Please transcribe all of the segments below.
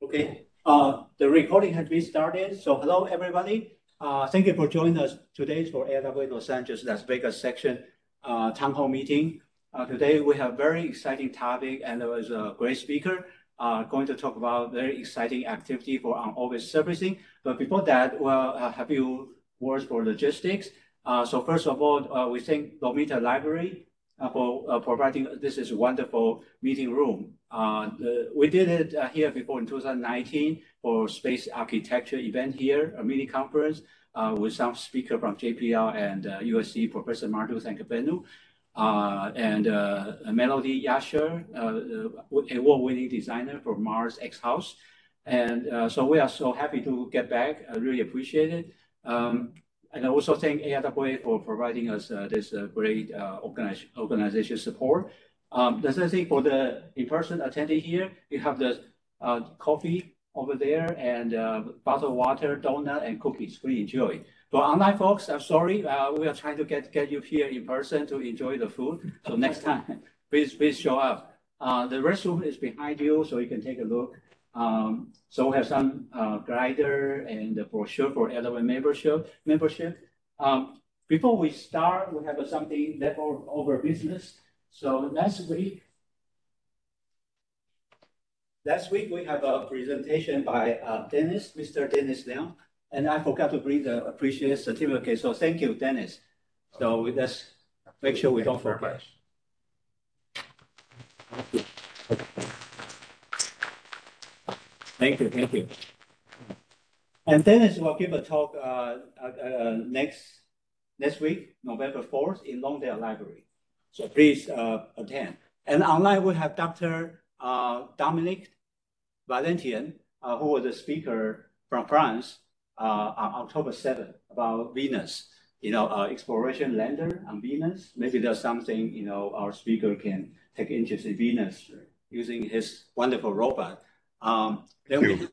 Okay, uh, the recording has been started. So hello, everybody. Uh, thank you for joining us today for AIAA Los Angeles Las Vegas section uh, town hall meeting. Uh, today we have a very exciting topic and there was a great speaker uh, going to talk about very exciting activity for on-orbit servicing. But before that, we'll have few words for logistics. Uh, so first of all, we thank Lomita Library for providing this is wonderful meeting room. Uh, we did it uh, here before in 2019 for space architecture event here, a mini conference uh, with some speaker from JPL and USC, Professor Madhu Thangavelu. Uh, and Melodie Yashar, award-winning designer for Mars X House. And so we are so happy to get back. I really appreciate it. Um, and I also thank AIAA for providing us this great organiz organization support. Um, the other thing for the in-person attendee here, you have the coffee over there and bottled water, donut, and cookies. Please enjoy. For online folks, I'm sorry, uh, we are trying to get, get you here in person to enjoy the food. So next time, please, please show up. Uh, the restroom is behind you, so you can take a look. Um, so we have some uh, glider and the brochure for LOM membership. membership. Um, before we start, we have something left over business. So last week, last week we have a presentation by uh, Dennis, Mr. Dennis Liang. And I forgot to bring the appreciation certificate. So thank you, Dennis. So let's make sure we don't forget. Thank you, thank you. And Dennis will give a talk uh, uh, uh, next next week, November 4th, in Lawndale Library. So please uh, attend. And online we have Dr. Uh, Dominic Valentien, uh, who was a speaker from France uh, on October 7th about Venus, you know, uh, exploration lander on Venus. Maybe there's something, you know, our speaker can take interest in Venus using his wonderful robot. Um, then we,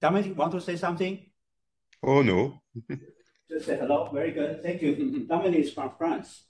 Dominic, want to say something? Oh, no. Just say hello. Very good. Thank you. Dominic is from France.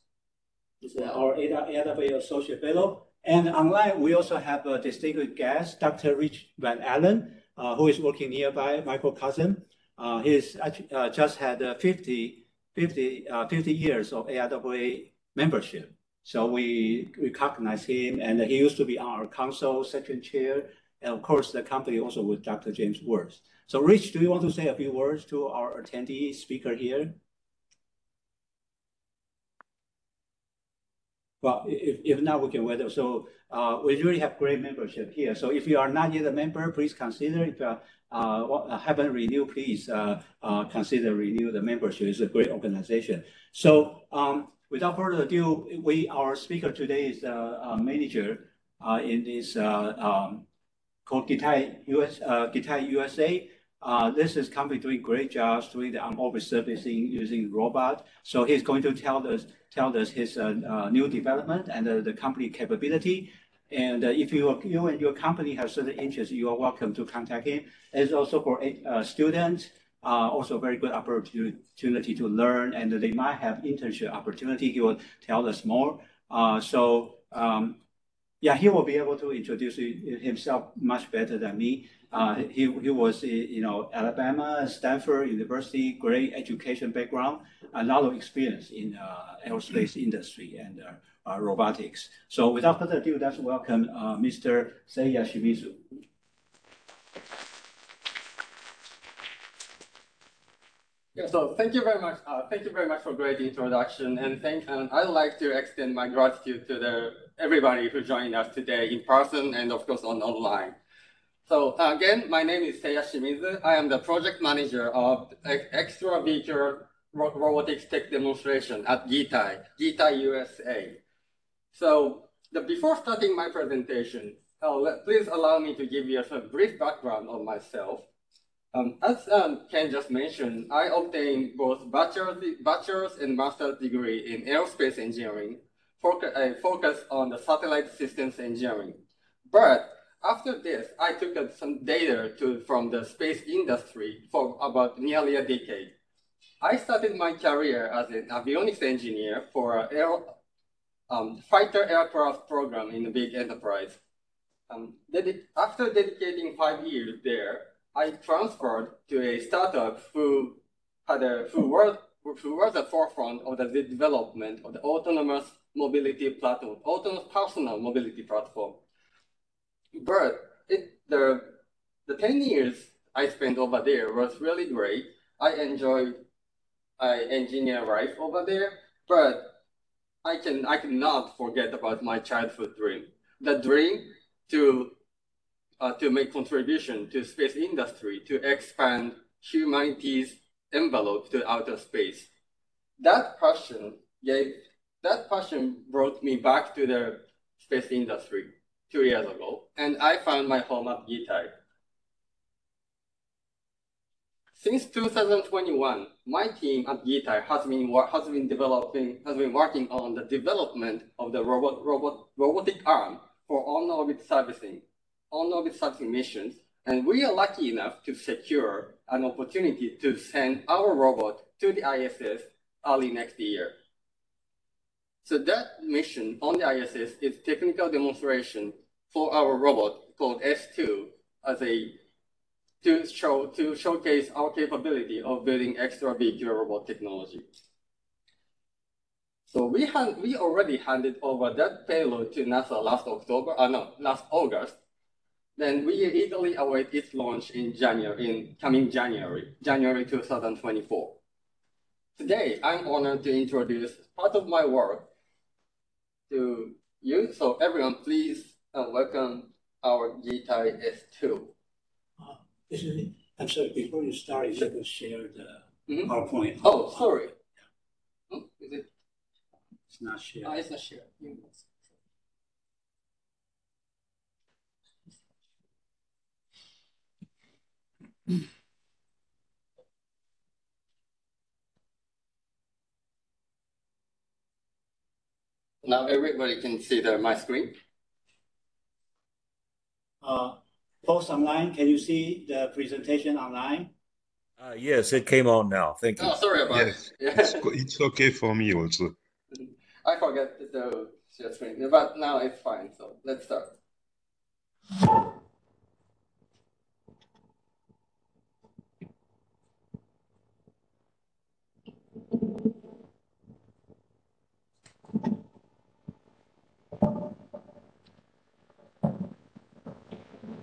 He's our AIAA Associate Fellow. And online, we also have a distinguished guest, Dr. Rich Van Allen, uh, who is working nearby, Michael Cousin. Uh, he's uh, just had 50, 50, 50 years of AIAA membership. So we recognize him, and he used to be on our council section chair, and of course the company also with Dr. James Worth. So Rich, do you want to say a few words to our attendee speaker here? Well, if, if not, we can wait. So uh, we really have great membership here. So if you are not yet a member, please consider. If you uh, haven't renewed, please uh, uh, consider renew the membership. It's a great organization. So um, without further ado, we our speaker today is a, manager uh, in this uh, um, called Gitai US Gitai USA. Uh, this is company doing great jobs doing the on-orbit servicing using robot. So he's going to tell us tell us his uh, uh, new development and uh, the company capability. And uh, if you you and your company have certain interests, you are welcome to contact him. It's also for uh, students, also a very good opportunity to learn, and they might have internship opportunity. He will tell us more. so um, yeah, he will be able to introduce himself much better than me. Uh, he, he was, you know, Alabama, Stanford University, great education background, a lot of experience in uh, aerospace industry and uh, uh robotics. So without further ado, let's welcome uh, Mr. Seiya Shimizu. So thank you very much. Uh, thank you very much for great introduction, and thank. And I'd like to extend my gratitude to the everybody who joined us today in person and of course on online. So again, my name is Seiya Shimizu. I am the project manager of Extra Vehicle Robotics Tech Demonstration at Gitai, Gitai USA. So the, before starting my presentation, uh, please allow me to give you a brief background on myself. Um, as um, Ken just mentioned, I obtained both bachelor's, bachelor's and master's degree in aerospace engineering, focus, uh, focused on the satellite systems engineering. But after this, I took some data to, from the space industry for about nearly a decade. I started my career as an avionics engineer for air, um, fighter aircraft program in a big enterprise. um, dedi after dedicating five years there, I transferred to a startup who had a who was who at the forefront of the development of the autonomous mobility platform, autonomous personal mobility platform. But it, the the ten years I spent over there was really great. I enjoyed I engineer life over there, but I can I cannot forget about my childhood dream. The dream to uh, to make contribution to space industry to expand humanity's envelope to outer space. That passion gave that passion brought me back to the space industry two years ago, and I found my home at GITAI. Since 2021, my team at GITAI has been has been developing has been working on the development of the robot robot robotic arm for on-orbit servicing, on-orbit servicing missions, and we are lucky enough to secure an opportunity to send our robot to the ISS early next year. So that mission on the ISS is technical demonstration for our robot called S2 as a to show to showcase our capability of building extravehicular robot technology. So we had we already handed over that payload to NASA last October, uh, no, last August. Then we eagerly await its launch in January, in coming January, January 2024. Today, I'm honored to introduce part of my work to you. So everyone, please uh, welcome our GITAI S2. Isn't I'm sorry, before you start, you should share the mm -hmm. PowerPoint. Oh, sorry. Oh, is it? It's not shared. Oh, it's not shared. Now everybody can see the, my screen. Uh, post online. Can you see the presentation online? Uh, yes, it came on now. Thank you. Oh, sorry about yes. it. it's, it's okay for me also. I forget the share screen, but now it's fine. So let's start.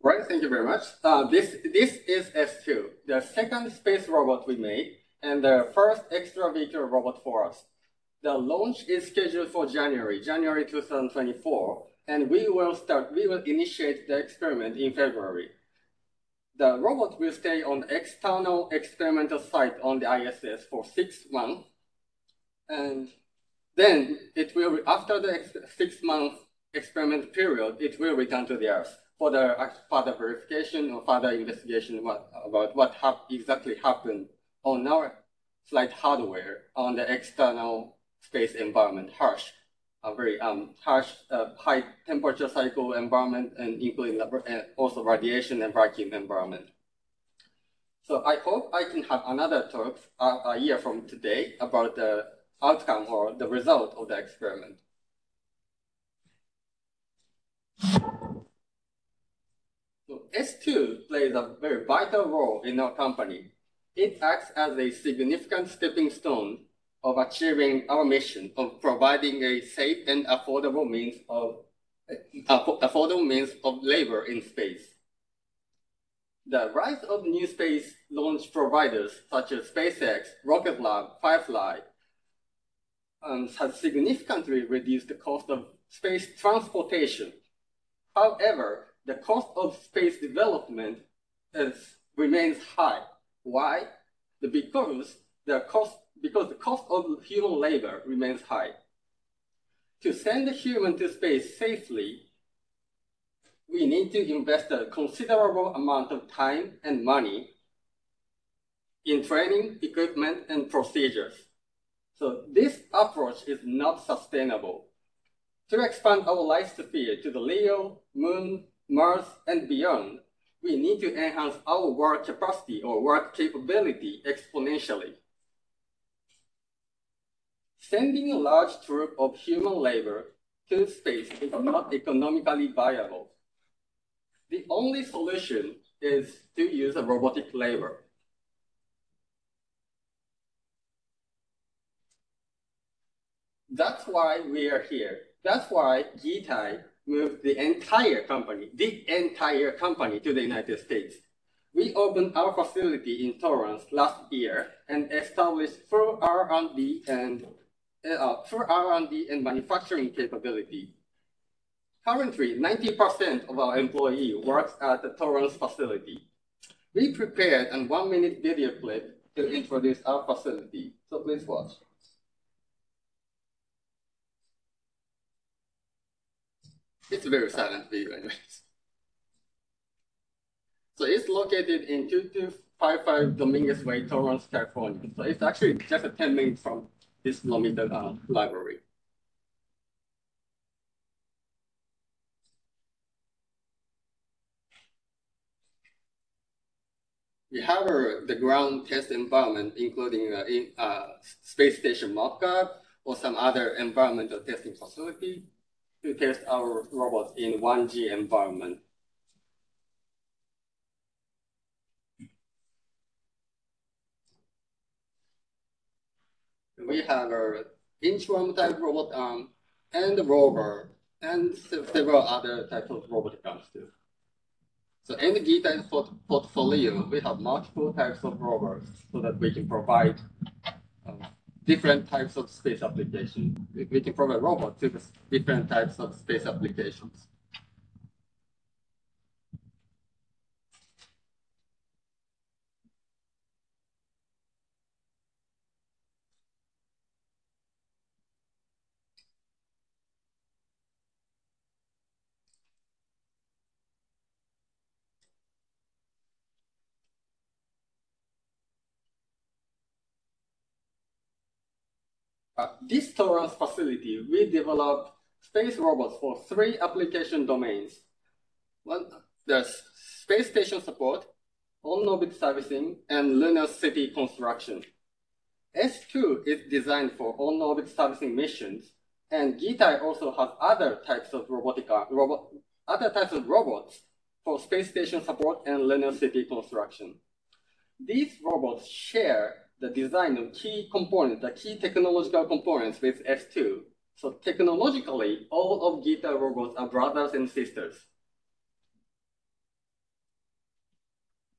Right, thank you very much. Uh, this, this is S2, the second space robot we made, and the first extravehicular robot for us. The launch is scheduled for January, January 2024, and we will start, we will initiate the experiment in February. The robot will stay on the external experimental site on the ISS for six months, and then it will, after the six month experiment period, it will return to the Earth for the further verification or further investigation what, about what hap exactly happened on our flight hardware on the external space environment, harsh, a very um, harsh, uh, high temperature cycle environment, and including uh, also radiation and vacuum environment. So I hope I can have another talk uh, a year from today about the outcome or the result of the experiment. So S2 plays a very vital role in our company. It acts as a significant stepping stone of achieving our mission of providing a safe and affordable means of affordable means of labor in space. The rise of new space launch providers such as SpaceX, Rocket Lab, Firefly um, has significantly reduced the cost of space transportation. However, the cost of space development is, remains high. Why? Because the cost because the cost of human labor remains high. To send a human to space safely, we need to invest a considerable amount of time and money in training, equipment, and procedures. So this approach is not sustainable. To expand our life sphere to the Leo, Moon, Mars, and beyond, we need to enhance our work capacity or work capability exponentially. Sending a large troop of human labor to space is not economically viable. The only solution is to use a robotic labor. That's why we are here. That's why Gitai moved the entire company, the entire company to the United States. We opened our facility in Torrance last year and established full R&D and uh, through R&D and manufacturing capability. Currently, 90% of our employee works at the Torrance facility. We prepared a one-minute video clip to introduce our facility, so please watch. It's a very silent video anyways. So it's located in 2255 Dominguez Way, Torrance, California. So it's actually just a 10 minutes from this Lomita uh, library. We have uh, the ground test environment, including uh, in, uh, space station mock-up or some other environmental testing facility to test our robot in 1G environment. we have a Inchworm type robot arm and a rover and several other types of robot arms too. So in the Gitai portfolio, we have multiple types of rovers so that we can provide um, different types of space applications. We can provide robots to different types of space applications. At this Torrance facility, we developed space robots for three application domains. One, there's space station support, on-orbit servicing, and lunar city construction. S2 is designed for on-orbit servicing missions, and Gitai also has other types of robotic uh, robot, other types of robots for space station support and lunar city construction. These robots share the design of key components, the key technological components with S2. So technologically, all of Gitai robots are brothers and sisters.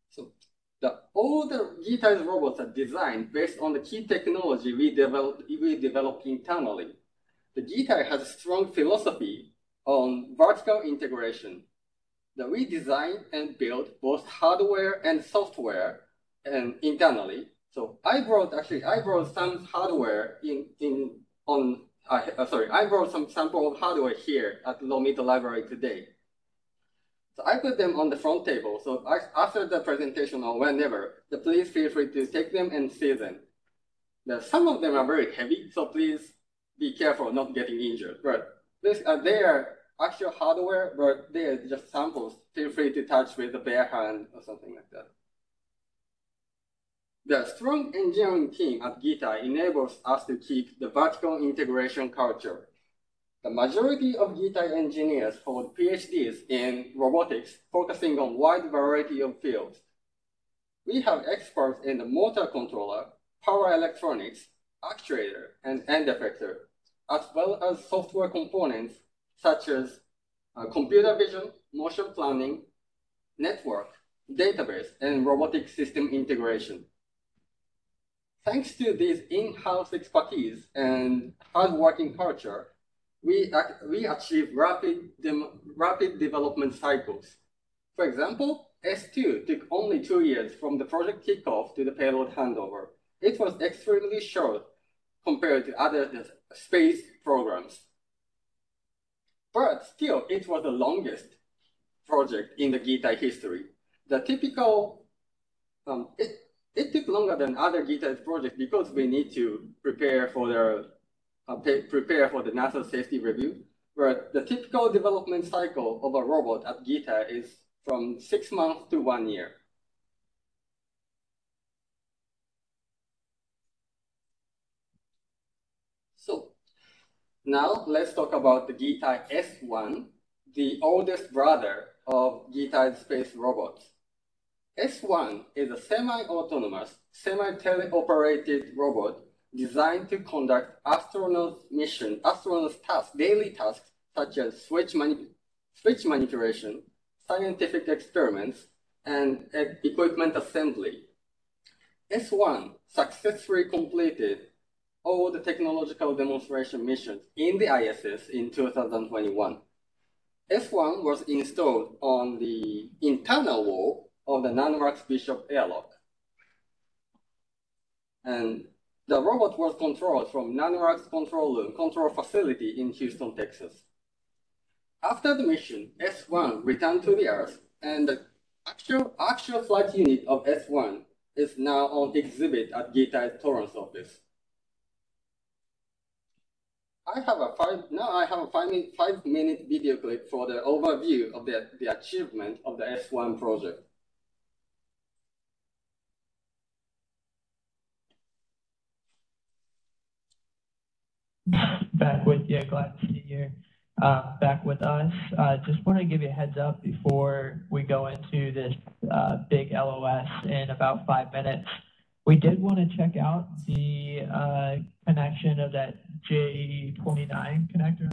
So the, all the Gitai robots are designed based on the key technology we developed, we developed internally. The Gitai has a strong philosophy on vertical integration. That we design and build both hardware and software and internally so I brought actually I brought some hardware in in on uh, uh, sorry I brought some sample of hardware here at Lomita Library today. So I put them on the front table. So I, after the presentation or whenever, the please feel free to take them and see them. Now, some of them are very heavy, so please be careful not getting injured. But this, uh, they are actual hardware, but they are just samples. Feel free to touch with a bare hand or something like that. The strong engineering team at Gitai enables us to keep the vertical integration culture. The majority of GITAI engineers hold PhDs in robotics, focusing on wide variety of fields. We have experts in the motor controller, power electronics, actuator, and end effector, as well as software components such as uh, computer vision, motion planning, network, database, and robotic system integration. Thanks to this in-house expertise and hard-working culture, we, we achieve rapid, rapid development cycles. For example, S2 took only two years from the project kickoff to the payload handover. It was extremely short compared to other space programs. But still, it was the longest project in the GITAI history. The typical, um, it, it took longer than other GITAI projects because we need to prepare for the uh, prepare for the NASA safety review, where the typical development cycle of a robot at GITAI is from six months to one year. So now let's talk about the GITAI S1, the oldest brother of GITAI space robots. S1 is a semi-autonomous, semi-teleoperated robot designed to conduct astronaut mission, astronauts tasks, daily tasks such as switch, mani switch manipulation, scientific experiments, and equipment assembly. S1 successfully completed all the technological demonstration missions in the ISS in 2021. S1 was installed on the internal wall of the Nanoracks Bishop airlock. And the robot was controlled from Nanoracks control room control facility in Houston, Texas. After the mission, S1 returned to the Earth, and the actual, actual flight unit of S1 is now on exhibit at GITAI's Torrance office. I have a five, now I have a five minute, five minute video clip for the overview of the, the achievement of the S1 project. Back with you. Glad to see you uh, back with us. Uh, just want to give you a heads up before we go into this uh, big LOS in about five minutes. We did want to check out the uh, connection of that J29 connector.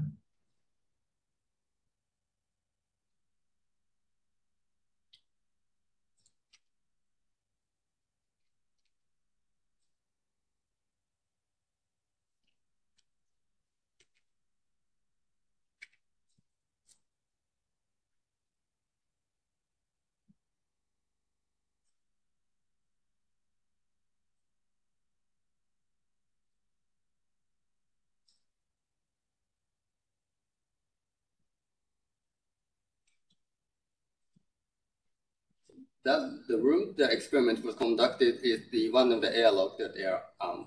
The room the experiment was conducted is the one of the airlock that um,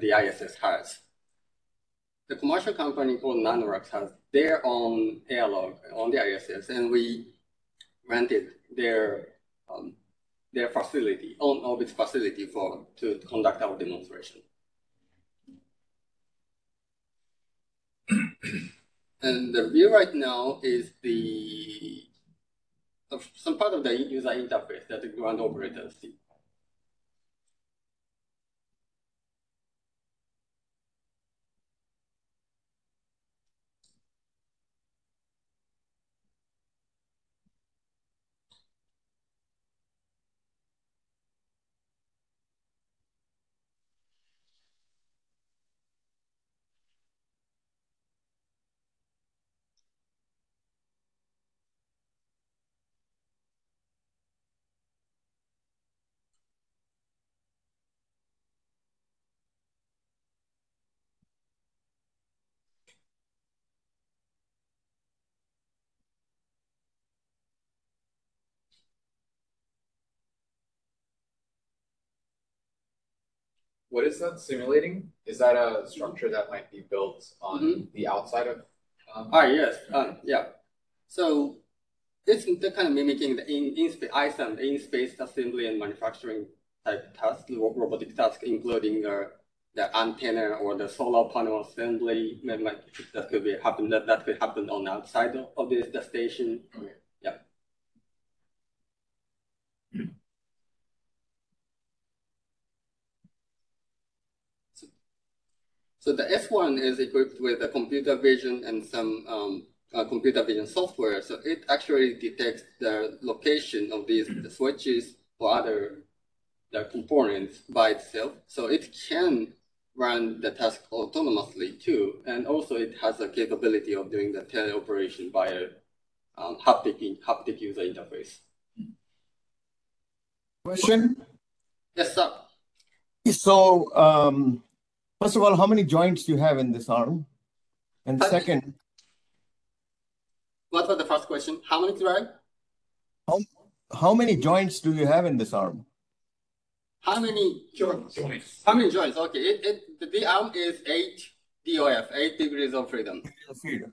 the ISS has. The commercial company called Nanoracks has their own airlock on the ISS, and we rented their um, their facility, on orbit facility for to conduct our demonstration. and the view right now is the some part of the user interface that the ground operators see. What is that simulating? Is that a structure that might be built on mm -hmm. the outside of? Um... Ah, yes. Um, yeah. So it's the kind of mimicking the in, in space ISAM, in space assembly and manufacturing type task, robotic task, including uh, the antenna or the solar panel assembly. That could be happen. That, that could happen on the outside of, of the, the station. Okay. Yeah. So the S1 is equipped with a computer vision and some um, uh, computer vision software. So it actually detects the location of these the switches or other the components by itself. So it can run the task autonomously too. And also it has a capability of doing the teleoperation via um, haptic, haptic user interface. Question. Yes, sir. So, um, first of all, how many joints do you have in this arm? And second, What was the first question? How many drive? how, how many joints do you have in this arm? How many joints? How many joints? Okay, it, it the, the arm is eight DOF, eight degrees of freedom. Freedom.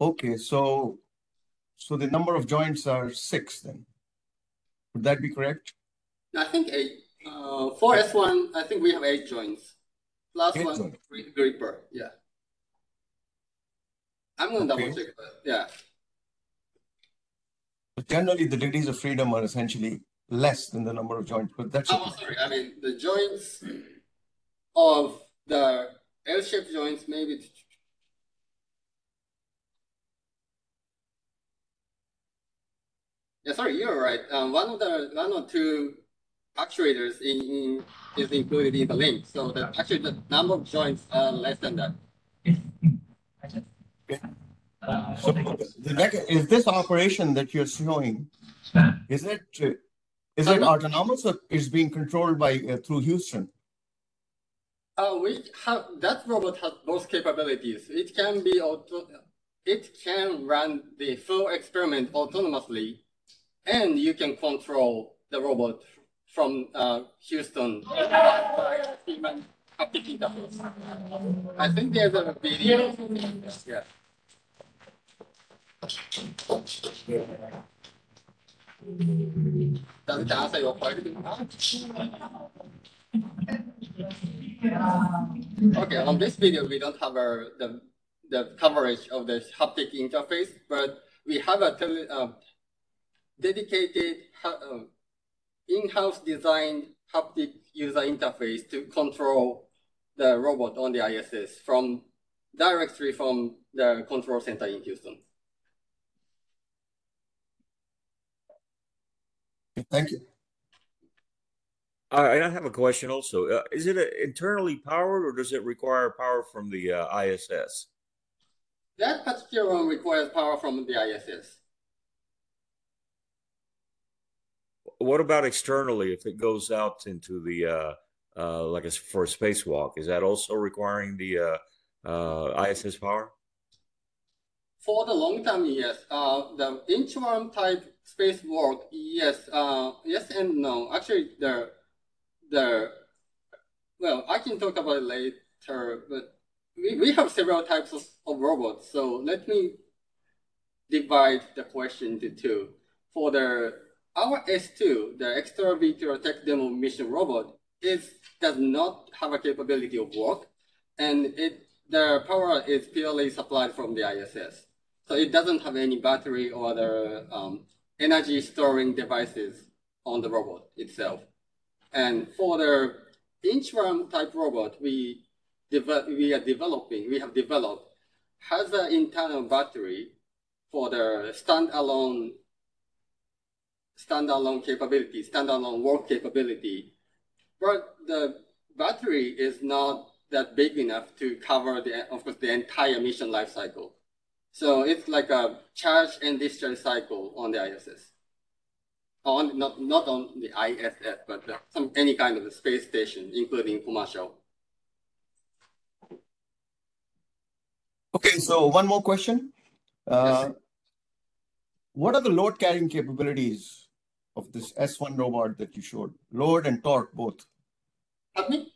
Okay, so so the number of joints are six then. Would that be correct? I think eight. Uh, for S1, I think we have eight joints. Plus Eight one gri- gripper. Yeah. I'm gonna double check, yeah. But generally, the degrees of freedom are essentially less than the number of joints, but that's Oh, okay. sorry. I mean the joints of the L-shaped joints maybe. Yeah, sorry, you're right. Um, one of the one or two actuators in, in is included in the link. So the actually the number of joints are less than that. Uh, So the next, is this operation that you're showing, is it uh, it Uh-huh. autonomous or is being controlled by uh, through Houston? Uh, we have that robot has both capabilities. It can be auto, it can run the full experiment autonomously, and you can control the robot from uh, Houston. I think there's a video. Yeah. Does it answer your question? Okay, on this video, we don't have a, the, the coverage of the haptic interface, but we have a tele, uh, dedicated uh, in-house designed haptic user interface to control the robot on the ISS from directly from the control center in Houston. Thank you. I, I have a question also. Uh, is it uh internally powered or does it require power from the uh, ISS? That particular one requires power from the ISS. What about externally if it goes out into the uh, uh, like a, for a spacewalk? Is that also requiring the uh, uh, ISS power? For the long term, yes. Uh, the inchworm type spacewalk, yes. Uh, yes and no. Actually, the the well, I can talk about it later, but we, we have several types of, of robots. So let me divide the question into two. For the our S2, the extravehicular tech demo mission robot, is does not have a capability of work, and it the power is purely supplied from the ISS. So it doesn't have any battery or other um, energy storing devices on the robot itself. And for the inchworm type robot, we we are developing, we have developed, has an internal battery for the standalone standalone capability, standalone work capability. But the battery is not that big enough to cover the, of course, the entire mission life cycle. So it's like a charge and discharge cycle on the ISS. On not not on the ISS, but some any kind of a space station, including commercial. Okay, so one more question. Uh, what are the load carrying capabilities of this S1 robot that you showed? Load and torque both. Pardon me?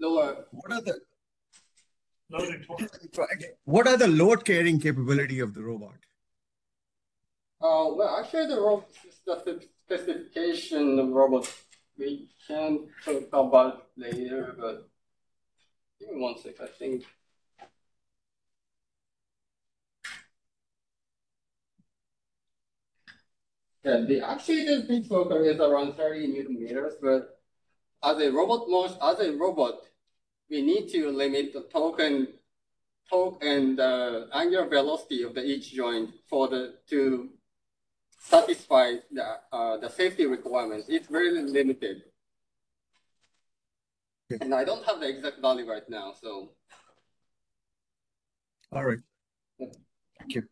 Lower. What are the what are the load carrying capability of the robot? Uh, well, actually, the robot the specification of robot we can talk about later, but give me one sec, I think. Yeah, the actuated pitch focal is around 30 newton meters, but as a robot most as a robot, we need to limit the torque and torque and the angular velocity of the each joint for the to satisfy the uh, the safety requirements. It's very limited. And I don't have the exact value right now, so All right. Thank you.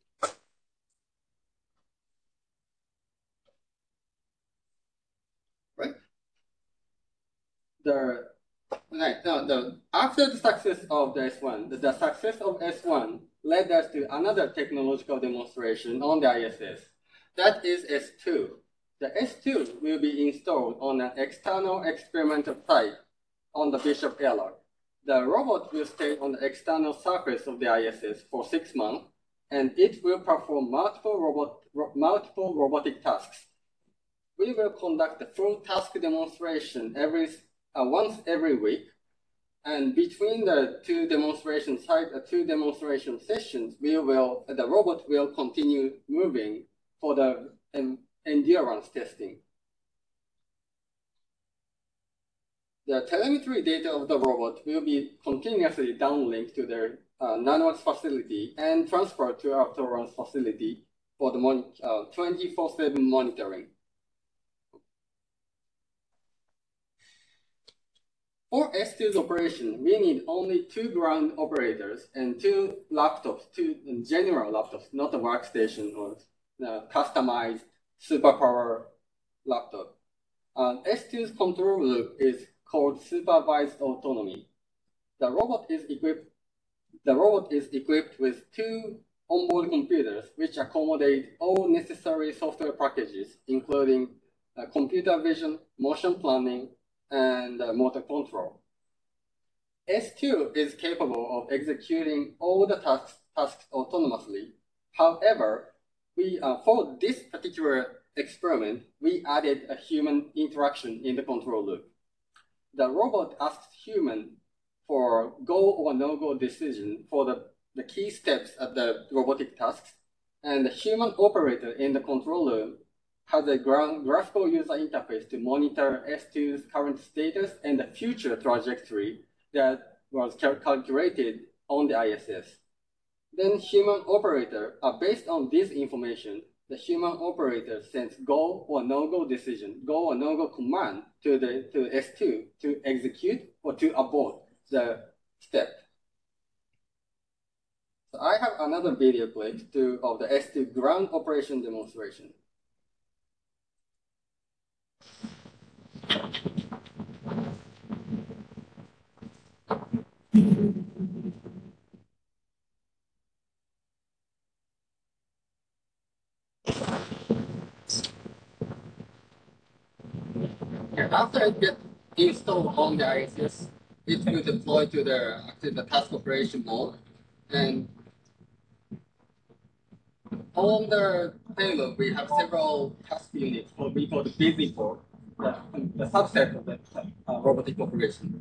The right no, the after the success of the S1, the, the success of S1 led us to another technological demonstration on the ISS. That is S2. The S2 will be installed on an external experimental site on the Bishop Airlock. The robot will stay on the external surface of the ISS for six months, and it will perform multiple, robot, ro multiple robotic tasks. We will conduct the full task demonstration every uh, once every week. And between the two demonstration site, uh, two demonstration sessions, we will the robot will continue moving for the um, endurance testing. The telemetry data of the robot will be continuously downlinked to their uh, facility and transferred to our Torrance facility for the 24-7 uh, monitoring. For S2's operation, we need only two ground operators and two laptops, two general laptops, not a workstation or uh, customized superpower laptop. Uh, S2's control loop is called supervised autonomy. The robot is equipped. The robot is equipped with two onboard computers which accommodate all necessary software packages, including uh, computer vision, motion planning, and motor control. S2 is capable of executing all the tasks, tasks autonomously. However, we uh, for this particular experiment, we added a human interaction in the control loop. The robot asks human for go or no-go decision for the, the key steps of the robotic tasks, and the human operator in the control loop has a graphical user interface to monitor S2's current status and the future trajectory that was calculated on the ISS. Then human operator, uh, based on this information, the human operator sends go or no-go decision, go or no-go command to the to S2 to execute or to abort the step. So I have another video clip to, of the S2 ground operation demonstration. After it gets installed on the ISS, it will deploy to the, to the task operation mode. And on the payload, we have several task units for we call the busy port the, the subset of the uh, robotic operation.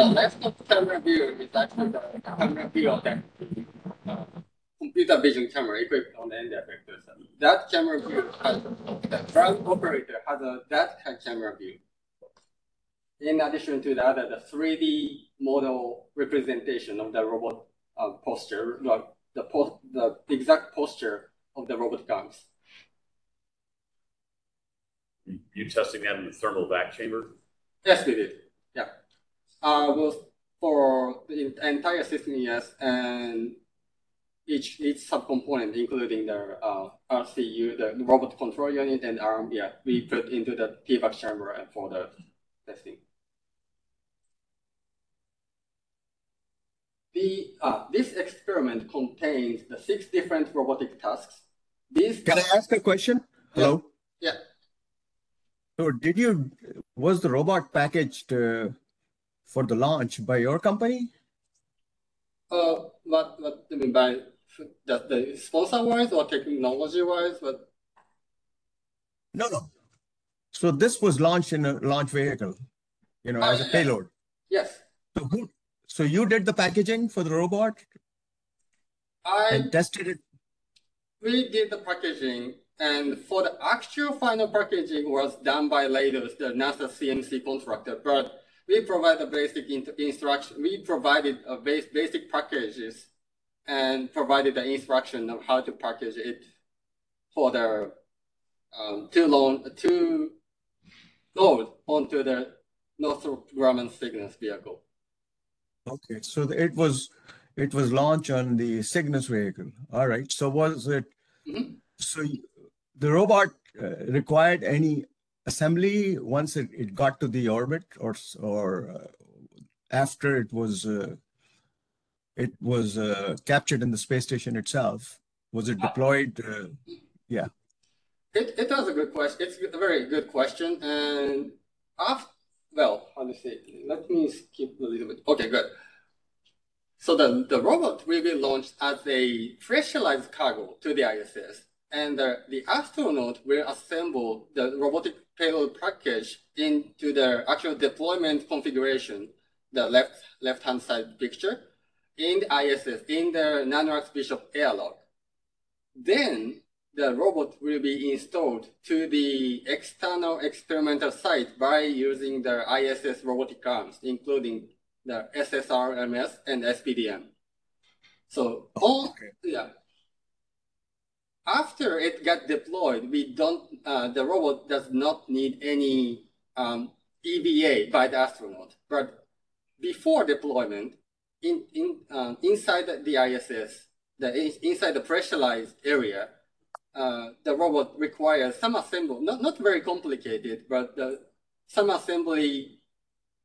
The left of camera view is actually the camera view of the uh, computer vision camera equipped on the end effector. That camera view has the ground operator has a that kind of camera view. in addition to that, the 3D model representation of the robot uh, posture, the, the, the exact posture of the robot arms. You testing that in the thermal vac chamber? Yes, we did. Yeah. Uh, well, for the entire system, yes, and each each subcomponent, including the uh, RCU, the robot control unit, and ARM, yeah, we put into the TVAC chamber for the testing. The, uh, this experiment contains the six different robotic tasks. These Can I ask a question? Hello? Yeah. So did you, was the robot packaged uh, for the launch by your company? Uh, what, what do you mean by the, the sponsor wise or technology wise? But No, no. So this was launched in a launch vehicle, you know, Uh, as a payload. yes, So who, so you did the packaging for the robot I and tested it? we did the packaging, and for the actual final packaging was done by Leidos, the NASA CMC contractor. But we provide the basic in- instruction. We provided a base, basic packages and provided the instruction of how to package it for the um, to load to load onto the Northrop Grumman Cygnus vehicle. Okay, so it was, it was launched on the Cygnus vehicle. All right. So was it, Mhm. so the robot uh, required any assembly once it, it got to the orbit or, or uh, after it was, uh, it was uh, captured in the space station itself? Was it Uh, deployed? uh, It, it was a good question. It's a very good question. And after, well, how to say? Let me skip a little bit. Okay, good. So the, the robot will be launched as a pressurized cargo to the ISS. And the, the astronaut will assemble the robotic payload package into the actual deployment configuration, the left left hand side picture, in the ISS, in the Nanoracks Bishop airlock. Then the robot will be installed to the external experimental site by using the ISS robotic arms, including the SSRMS and SPDM. So all okay. yeah. After it got deployed, we don't. Uh, the robot does not need any um, EVA by the astronaut. But before deployment, in in um, inside the ISS, the inside the pressurized area, uh, the robot requires some assembly, not, not very complicated, but the, some assembly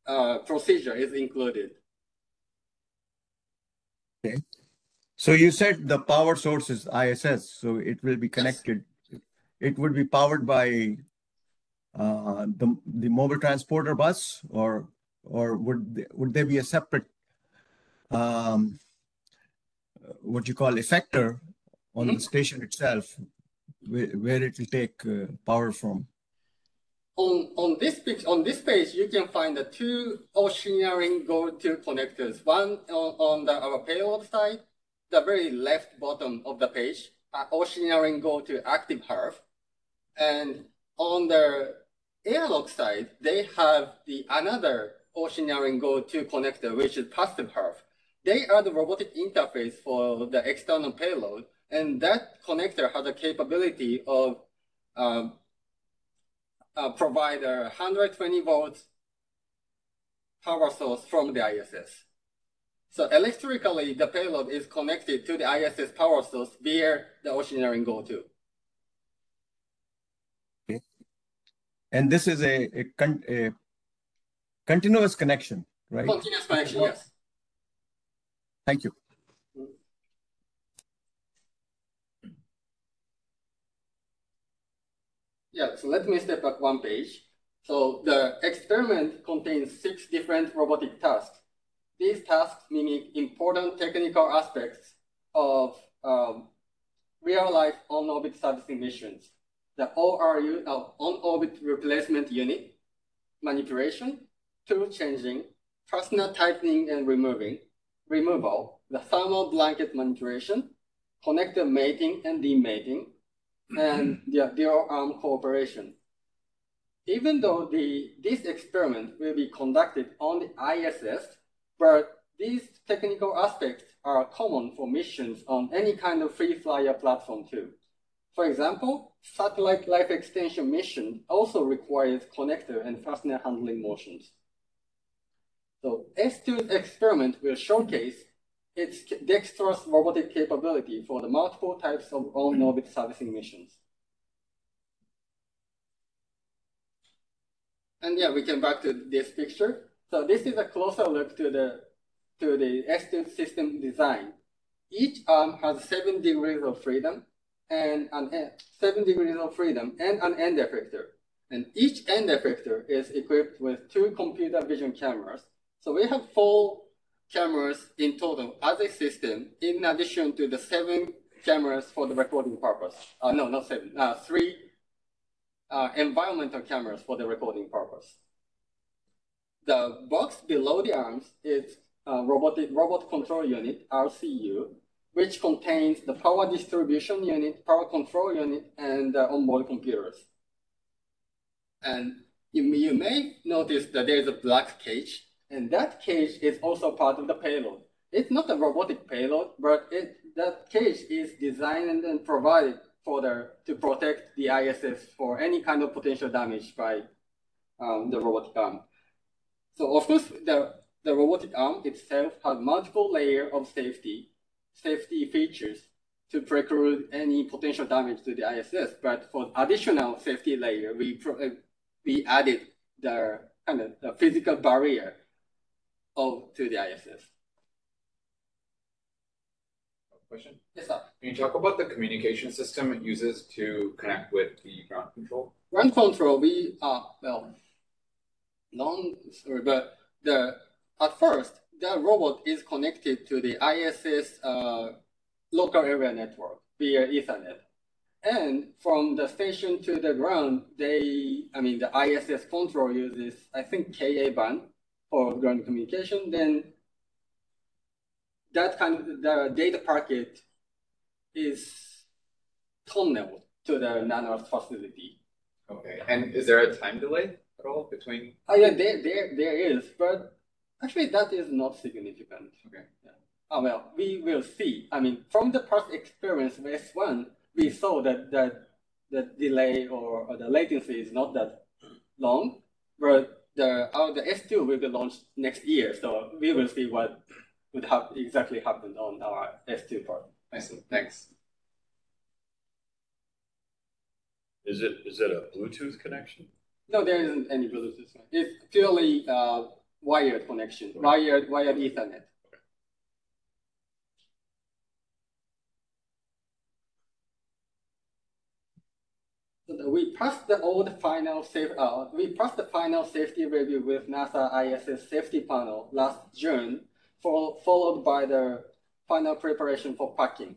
uh, procedure is included. So you said the power source is ISS, so it will be connected. It would be powered by uh, the the mobile transporter bus, or or would would there be a separate um, what you call effector on the station itself, where, where it will take uh, power from? On, on this pic, on this page, you can find the two oceaneering go-to connectors. One on, on the, our payload side, the very left bottom of the page, uh, oceaneering go-to active HERF. And on the airlock side, they have the another oceaneering go-to connector, which is passive HERF. They are the robotic interface for the external payload, and that connector has the capability of um, uh, provide a 120 volts power source from the ISS. So electrically, the payload is connected to the ISS power source via the oceaneering go-to. And this is a a, con- a continuous connection, right? Continuous connection, yes. Thank you. Yeah, so let me step back one page. So the experiment contains six different robotic tasks. These tasks mimic important technical aspects of um, real-life on-orbit servicing missions. The ORU, uh, on-orbit replacement unit, manipulation, tool changing, fastener tightening and removing, removal, the thermal blanket manipulation, connector mating and demating, and the dual arm cooperation. even though the, this experiment will be conducted on the ISS, but these technical aspects are common for missions on any kind of free flyer platform too. For example, satellite life extension mission also requires connector and fastener handling motions. So S2's experiment will showcase its dexterous robotic capability for the multiple types of on-orbit servicing missions. And yeah, we can back to this picture. So this is a closer look to the to the S2 system design. Each arm has seven degrees of freedom and an seven degrees of freedom and an end effector. And each end effector is equipped with two computer vision cameras. So we have four cameras in total as a system, in addition to the seven cameras for the recording purpose. Uh, no, not seven, uh, three uh, environmental cameras for the recording purpose. The box below the arms is a robotic robot control unit, RCU, which contains the power distribution unit, power control unit, and uh, onboard computers. And you, you may notice that there's a black cage, and that cage is also part of the payload. It's not a robotic payload, but it, that cage is designed and provided for the, to protect the ISS for any kind of potential damage by um, the robotic arm. So of course, the, the robotic arm itself has multiple layers of safety, safety features to preclude any potential damage to the ISS. But for additional safety layer, we, uh, we added the kind of the physical barrier of, to the ISS. Question? Yes, sir. Can you talk about the communication system it uses to connect with the ground control? Ground control, we are, well, long story, but the, at first, the robot is connected to the ISS uh, local area network via Ethernet. And from the station to the ground, they, I mean, the ISS control uses, I think, Ka band for ground communication. Then that kind of the data packet is tunneled to the Nanoracks facility. Okay, and is there a time delay at between? Oh yeah, there, there, there is, but actually that is not significant. Okay. Yeah. Oh well, we will see. I mean, from the past experience with S1, we saw that that the delay or, or the latency is not that long, but the uh, the S2 will be launched next year, so we will see what would have exactly happened on our S2 part. I see. Thanks. Is it is it a Bluetooth connection? No, there isn't any Bluetooth. It's purely uh, wired connection, wired wired Ethernet. So we passed the old final safe. Uh, we passed the final safety review with NASA ISS safety panel last June followed by the final preparation for packing.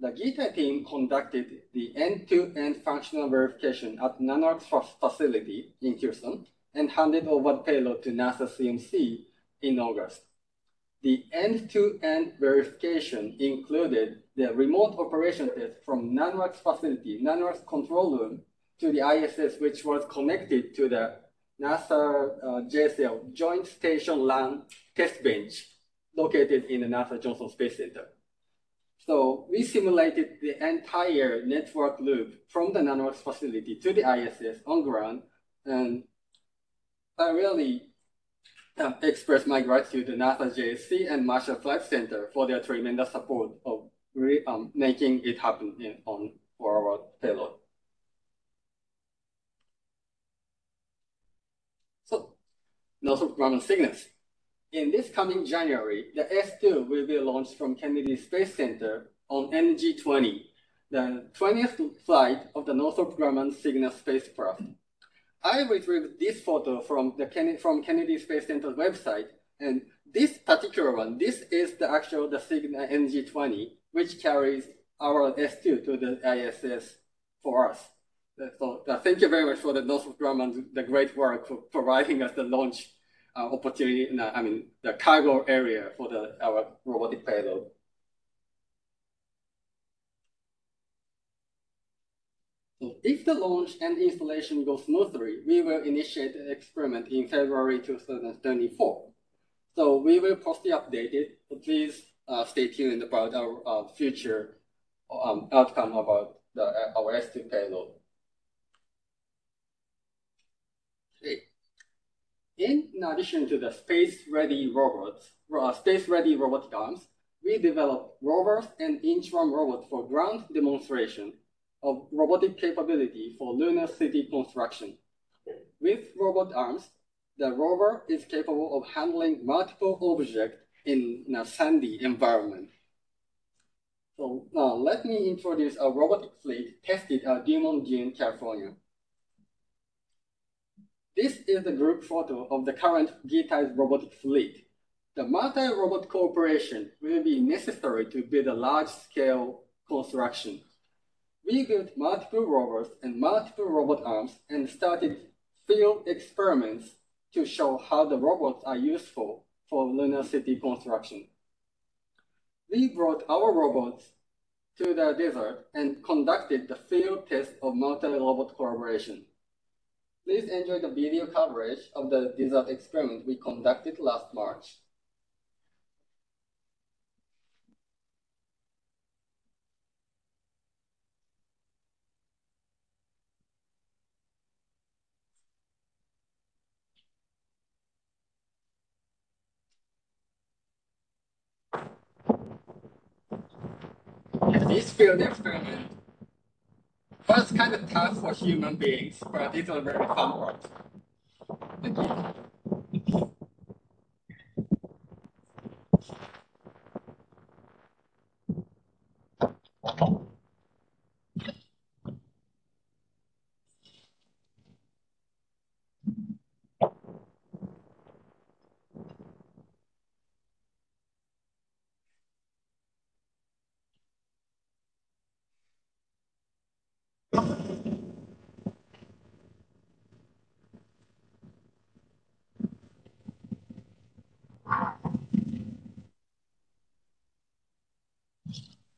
The GITAI team conducted the end-to-end functional verification at Nanoracks facility in Houston and handed over the payload to NASA CMC in August. The end-to-end verification included the remote operation test from Nanoracks facility, Nanoracks control room, to the ISS, which was connected to the NASA uh, JSL Joint Station LAN test bench located in the NASA Johnson Space Center. So we simulated the entire network loop from the Nanoracks facility to the ISS on ground, and I really uh, express my gratitude to NASA JSC and Marshall Flight Center for their tremendous support of um, making it happen in, on for our payload. Northrop Grumman Cygnus. In this coming January, the S2 will be launched from Kennedy Space Center on NG-20, the 20th flight of the Northrop Grumman Cygnus spacecraft. I retrieved this photo from the Ken from Kennedy Space Center's website, and this particular one, this is the actual the Cygnus NG-20, which carries our S2 to the ISS for us. So uh, thank you very much for the Northrop Grumman, the great work for providing us the launch uh, opportunity, in, I mean, the cargo area for the our robotic payload. So if the launch and installation go smoothly, we will initiate the experiment in February 2024. So we will post the updated. So please uh, stay tuned about our uh, future um, outcome about the, uh, our S2 payload. Okay. In addition to the space-ready robots, uh, space-ready robotic arms, we developed rovers and inchworm robots for ground demonstration of robotic capability for lunar city construction. With robot arms, the rover is capable of handling multiple objects in a sandy environment. So now let me introduce a robotic fleet tested at Dumont Dunes, California. This is the group photo of the current GITAI's robotic fleet. The multi-robot cooperation will be necessary to build a large-scale construction. We built multiple rovers and multiple robot arms and started field experiments to show how the robots are useful for lunar city construction. We brought our robots to the desert and conducted the field test of multi-robot collaboration. Please enjoy the video coverage of the desert experiment we conducted last March. this field experiment was kind of tough for human beings, but it's a very fun work. Thank you.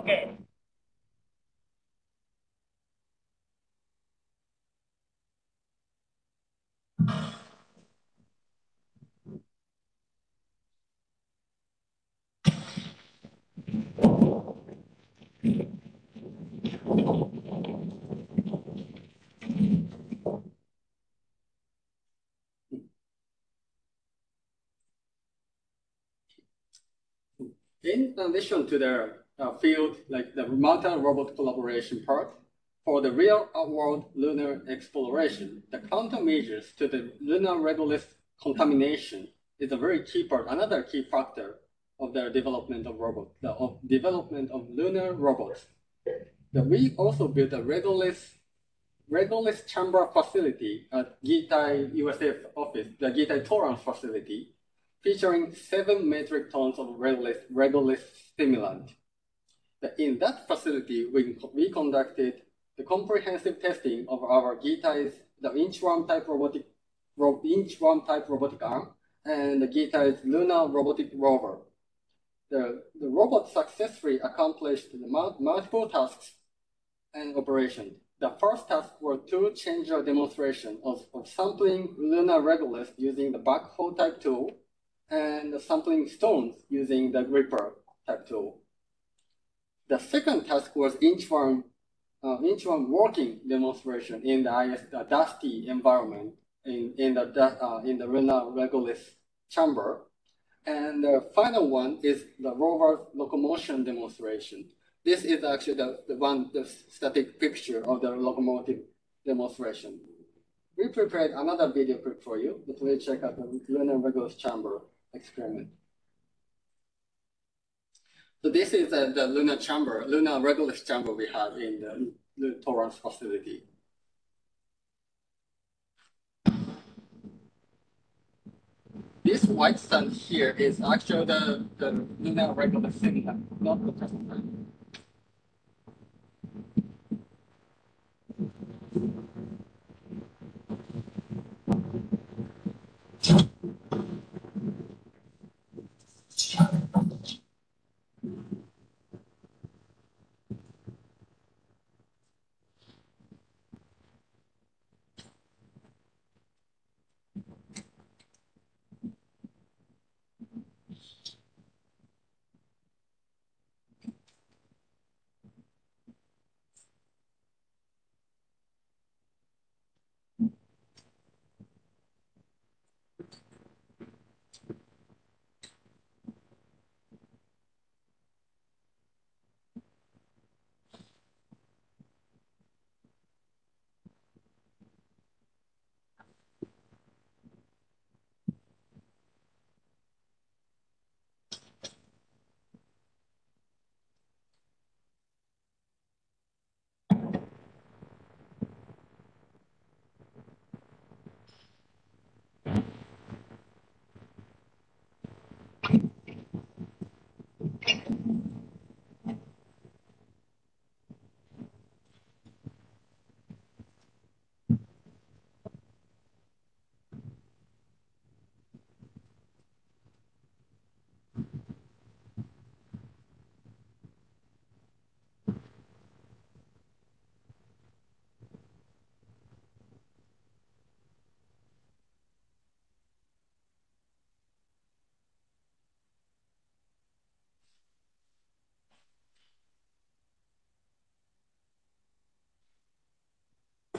Okay. In addition to the uh, field, like the multi-robot collaboration part, for the real-world lunar exploration, the countermeasures to the lunar regolith contamination is a very key part, another key factor of the development of robots, the of development of lunar robots. That we also built a regolith, regolith chamber facility at Gitai USF office, the Gitai Torrance facility, featuring seven metric tons of regolith, regolith simulant. In that facility, we, we conducted the comprehensive testing of our Gitai's the inchworm type robotic ro inchworm type robotic arm and the Gitai's lunar robotic rover. The, the robot successfully accomplished multiple tasks and operations. The first task was tool changer demonstration of, of sampling lunar regolith using the backhoe type tool and sampling stones using the gripper type tool. The second task was inchworm, uh, inchworm working demonstration in the IS, the dusty environment in, in the uh, in the lunar regolith chamber. And the final one is the rover locomotion demonstration. This is actually the, the one, the static picture of the locomotive demonstration. We prepared another video clip for you, please check out the lunar regolith chamber experiment. So this is uh, the lunar chamber, lunar regolith chamber we have in the, Torrance facility. This white sand here is actually the, the lunar regolith cylinder, not the test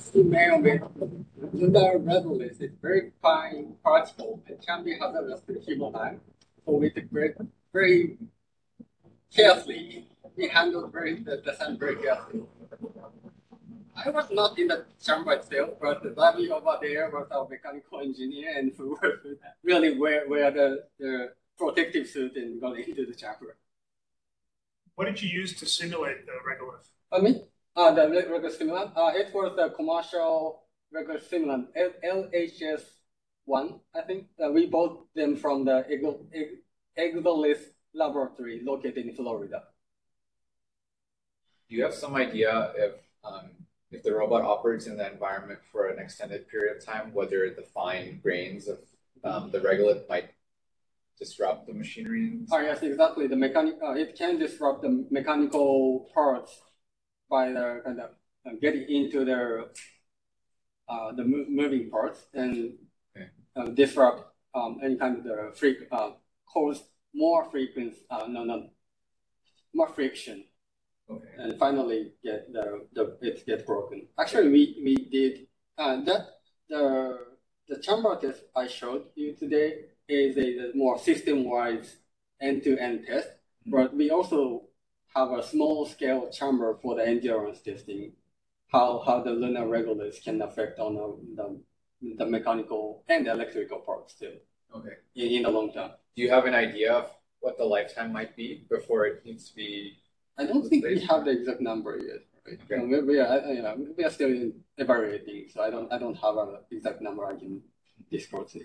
As you may or may not know, lunar regolith is very fine particle and can be hazardous to human life. So we take very, very carefully. We handled very the, the sand very carefully. I was not in the chamber itself, but the Ravi over there was our mechanical engineer and who really wear, wear the, the protective suit and go into the chamber. What did you use to simulate the regolith? I mean, uh, the regolith simulant. Uh, it was the commercial regolith simulant, LHS one, I think. Uh, we bought them from the Exolith laboratory located in Florida. Do you have some idea if um, if the robot operates in that environment for an extended period of time, whether the fine grains of um, the regolith might disrupt the machinery? Oh yes, exactly. The mechanic uh, it can disrupt the mechanical parts by the kind of uh, getting into their uh, the mo moving parts and Okay. uh, disrupt um, any kind of the freak uh, cause more frequency uh, no no more friction Okay. and finally get the, the it get broken. Actually, we we did uh, that the the chamber test I showed you today is a, more system wide end to end test, but we also have a small scale chamber for the endurance testing, how how the lunar regolith can affect on the, the the mechanical and electrical parts too Okay. in, in the long term. Do you have an idea of what the lifetime might be before it needs to be? I don't think we have the exact number yet. Right? Okay. You know, we, we are, you know, we are still in evaluating, so I don't, I don't have an exact number I can disclose. It.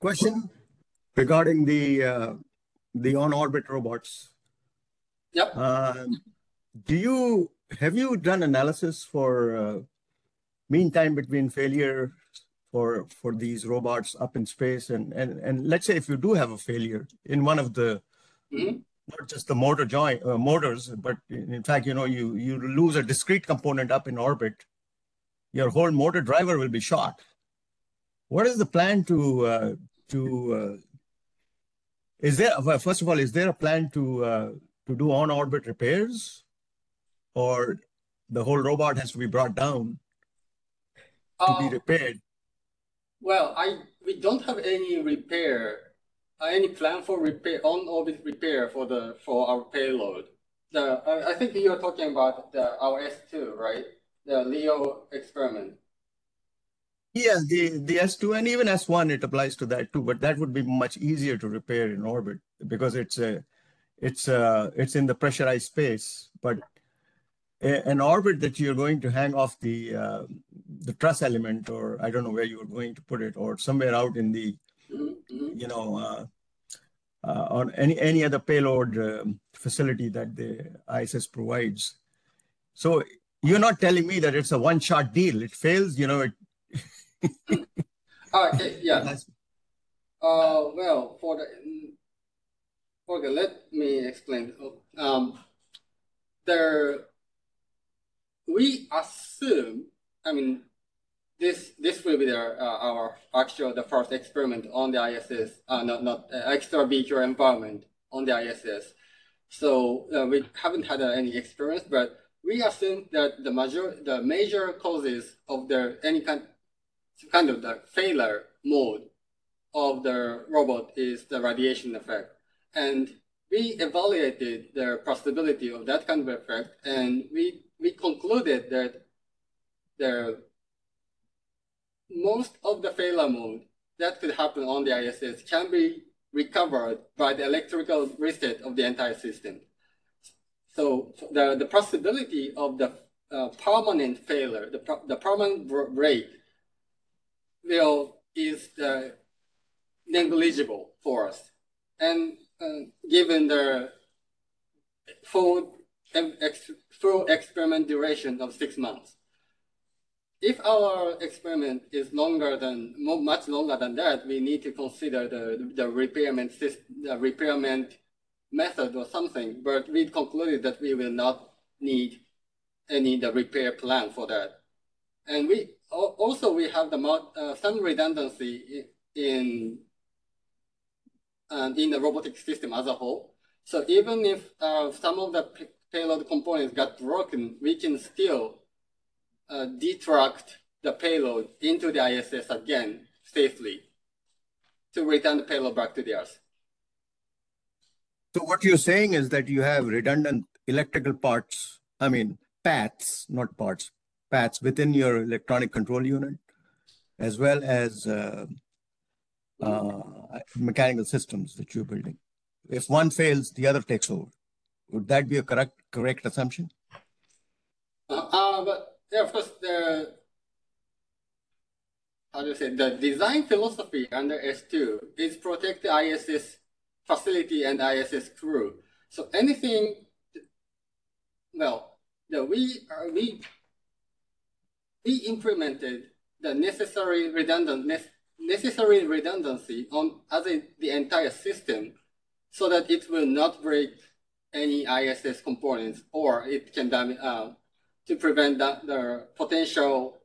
Question regarding the uh, the on-orbit robots. Yep. Um, do you have you done analysis for uh, mean time between failure for for these robots up in space and and and let's say if you do have a failure in one of the Mhm. not just the motor joint uh, motors but in fact you know you you lose a discrete component up in orbit your whole motor driver will be shot what is the plan to uh, to uh, is there well, first of all is there a plan to uh, to do on orbit repairs or the whole robot has to be brought down to be Uh, repaired well, I we don't have any repair, uh, any plan for repair on orbit repair for the for our payload. The I, I think you're talking about the our S two, right? The Leo experiment. Yes, the, the S2 and even S1, it applies to that too, but that would be much easier to repair in orbit because it's a, it's a, it's in the pressurized space. But a- an orbit that you're going to hang off the, uh, the truss element, or I don't know where you are going to put it, or somewhere out in the, you know, uh, uh, on any, any other payload um, facility that the ISS provides. So you're not telling me that it's a one-shot deal. It fails, you know, it, okay, yeah. Uh, well, for the okay, let me explain. Um, there, we assume. I mean, this this will be the, uh, our actual the first experiment on the ISS. Uh, not not uh, extravehicular environment on the ISS. So uh, we haven't had uh, any experience, but we assume that the major the major causes of the any kind kind of the failure mode of the robot is the radiation effect. And we evaluated the possibility of that kind of effect, and we, we concluded that the most of the failure mode that could happen on the ISS can be recovered by the electrical reset of the entire system. So the, the possibility of the uh, permanent failure, the, the permanent br- break will is uh, negligible for us. And uh, given the full, ex- full experiment duration of six months, if our experiment is longer than much longer than that, we need to consider the the repairment sys- the repairment method or something. But we concluded that we will not need any the repair plan for that. And we also we have the uh, some redundancy in uh, in the robotic system as a whole. So even if uh, some of the payload components got broken, we can still uh, detract the payload into the ISS again safely to return the payload back to the Earth. So what you're saying is that you have redundant electrical parts, I mean, paths, not parts, paths within your electronic control unit, as well as uh, uh, mechanical systems that you're building. If one fails, the other takes over. Would that be a correct correct assumption? Uh, uh, but yeah, of course, the how do you say the design philosophy under S2 is protect the ISS facility and ISS crew. So anything, well, the, we are, we we implemented the necessary redundant necessary redundancy on as the entire system so that it will not break any ISS components or it can damage uh, to prevent that, the potential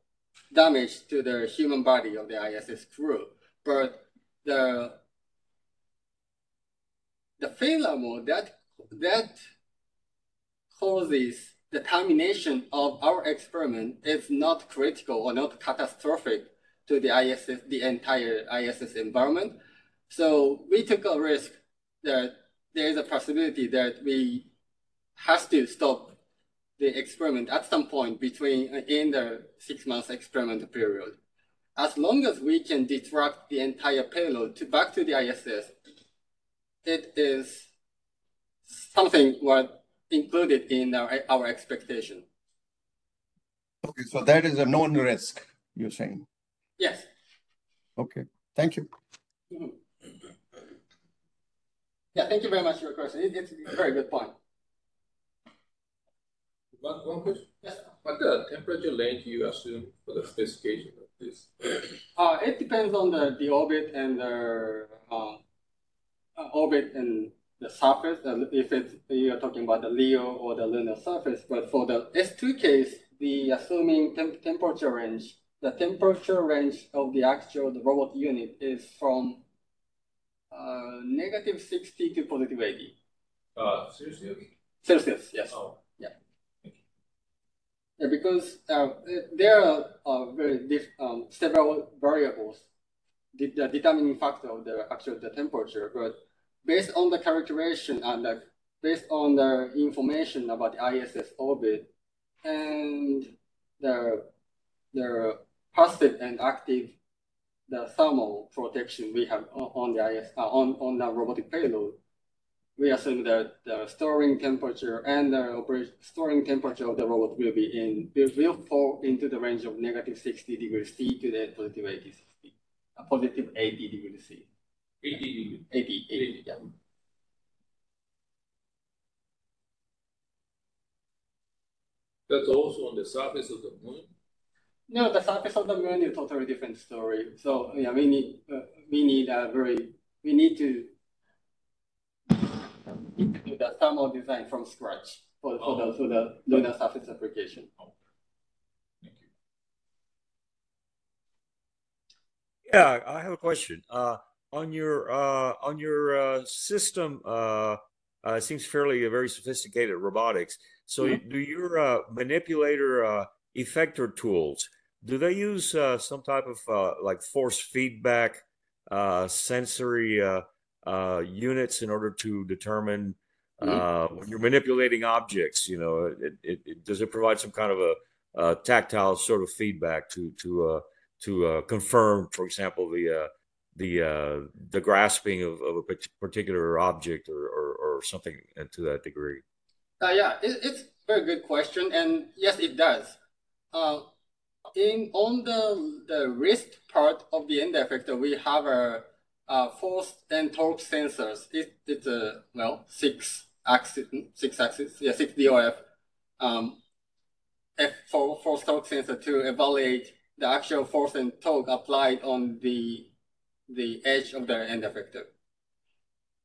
damage to the human body of the ISS crew. But the the failure mode that that causes the termination of our experiment is not critical or not catastrophic to the ISS, the entire ISS environment. So we took a risk that there is a possibility that we has to stop the experiment at some point between in the six months experiment period. As long as we can disrupt the entire payload to back to the ISS, it is something what included in our, our expectation. Okay, so that is a known risk, you're saying? Yes. Okay, thank you. Mm -hmm. Yeah, thank you very much for your question. It, it's a very good point. One, one question? Yes. What the temperature range you assume for the specification of this? Uh, it depends on the, the orbit and the uh, uh, orbit and the surface. Uh, if it's you're talking about the LEO or the lunar surface, but for the S2 case, the assuming temp temperature range, the temperature range of the actual the robot unit is from uh, negative 60 to positive 80. Uh, Celsius? Celsius, yes. Oh. Yeah. Yeah, because uh, there are uh, very diff um, several variables the, the determining factor of the actual the temperature, but based on the characterization and the, based on the information about the ISS orbit and the the passive and active the thermal protection we have on the IS uh, on on the robotic payload, we assume that the storing temperature and the operation storing temperature of the robot will be in will, will fall into the range of negative 60 degrees C to the positive 80, 60, uh, positive 80 degrees C. 80 degrees. 80, 80, yeah. That's also on the surface of the moon. No, the surface of the moon is a totally different story. So yeah, we need uh, we need a very we need to do the thermal design from scratch for, for the for the lunar surface application. Oh. Thank you. Yeah, I have a question. Uh, on your uh, on your uh, system, uh, uh, seems fairly uh, very sophisticated robotics. So, Mhm. do your uh, manipulator uh, effector tools do they use uh, some type of uh, like force feedback uh, sensory uh, uh, units in order to determine uh, when you're manipulating objects? You know, it, it, it, does it provide some kind of a, a tactile sort of feedback to to uh, to uh, confirm, for example, the uh, the uh, the grasping of, of a particular object or, or, or something to that degree? Uh, yeah, it, it's a very good question, and yes, it does. Uh, in on the the wrist part of the end effector, we have a, a force and torque sensors. It, it's a well six axis, six axis, yeah, six DOF, um, F for force torque sensor to evaluate the actual force and torque applied on the the edge of the end effector.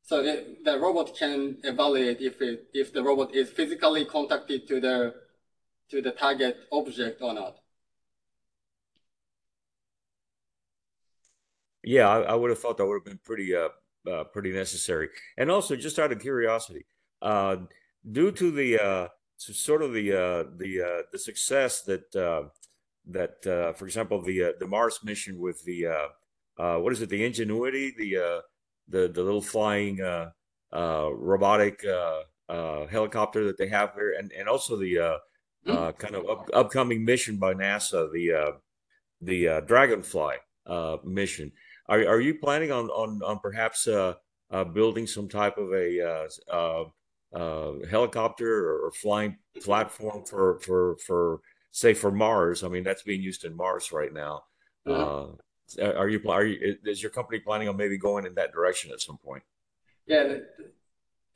So it, the robot can evaluate if it, if the robot is physically contacted to the to the target object or not. Yeah, I, I would have thought that would have been pretty uh, uh pretty necessary. And also, just out of curiosity, uh, due to the uh, sort of the uh, the uh, the success that uh, that uh, for example the uh, the Mars mission with the uh, uh, what is it the Ingenuity the uh, the the little flying uh, uh, robotic uh, uh, helicopter that they have there, and and also the uh, uh, kind of up, upcoming mission by NASA the uh, the uh, Dragonfly uh, mission. Are are you planning on on on perhaps uh, uh, building some type of a uh, uh, uh, helicopter or flying platform for for for say for Mars? I mean, that's being used in Mars right now. Uh, are you are you is your company planning on maybe going in that direction at some point? Yeah,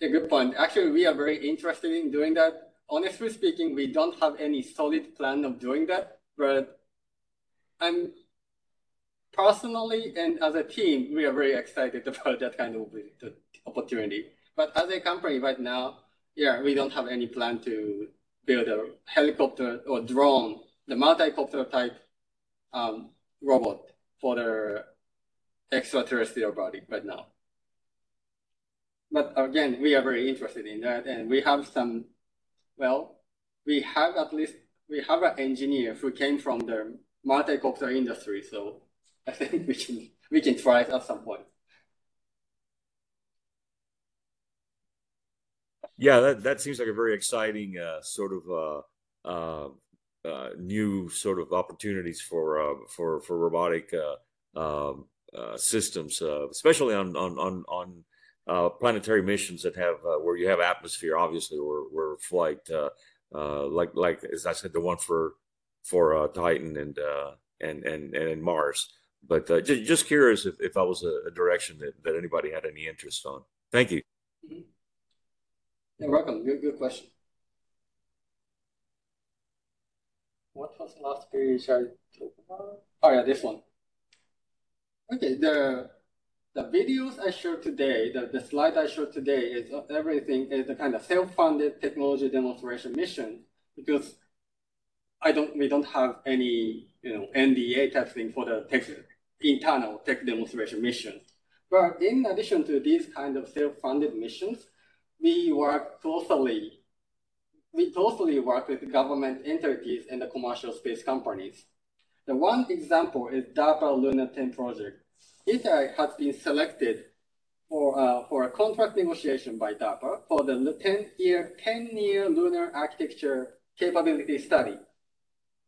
a good point. Actually, we are very interested in doing that. Honestly speaking, we don't have any solid plan of doing that, but I'm personally and as a team, we are very excited about that kind of opportunity. But as a company right now, yeah, we don't have any plan to build a helicopter or drone, the multi-copter type um, robot for the extraterrestrial body right now. But again, we are very interested in that, and we have some, well, we have at least we have an engineer who came from the multi-copter industry, so I think we can we can try it at some point. Yeah, that, that seems like a very exciting uh, sort of uh, uh, uh new sort of opportunities for uh, for for robotic uh, um, systems, especially on on on on Uh, planetary missions that have uh, where you have atmosphere, obviously, or where flight, uh, uh, like like as I said, the one for for Titan and and and and Mars. But just just curious if, if that was a, a direction that, that anybody had any interest on. Thank you. You're welcome. Good, good question. What was the last page I talked about? Oh yeah, this one. Okay, the the videos I showed today, the, the slide I showed today is uh, everything is the kind of self-funded technology demonstration mission because I don't we don't have any you know NDA type thing for the tech, internal tech demonstration mission. But in addition to these kind of self-funded missions, we work closely, we closely work with government entities and the commercial space companies. The one example is DARPA Luna 10 project. It has been selected for, uh, for a contract negotiation by DARPA for the 10-year 10-year lunar architecture capability study.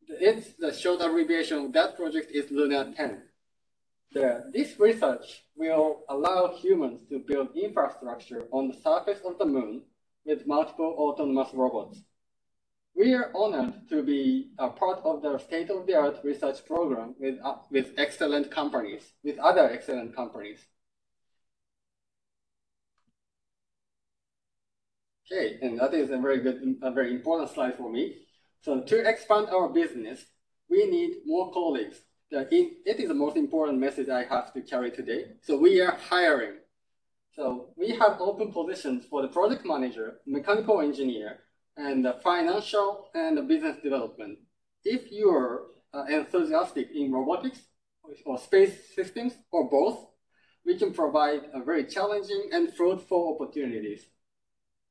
It's the short abbreviation of that project is Luna 10. The, this research will allow humans to build infrastructure on the surface of the moon with multiple autonomous robots. We are honored to be a part of the state-of-the-art research program with, uh, with excellent companies, with other excellent companies. Okay, and that is a very good, a very important slide for me. So to expand our business, we need more colleagues it is the most important message I have to carry today. So we are hiring. So we have open positions for the project manager, mechanical engineer, and financial and business development. If you're uh, enthusiastic in robotics or space systems or both, we can provide very challenging and fruitful opportunities.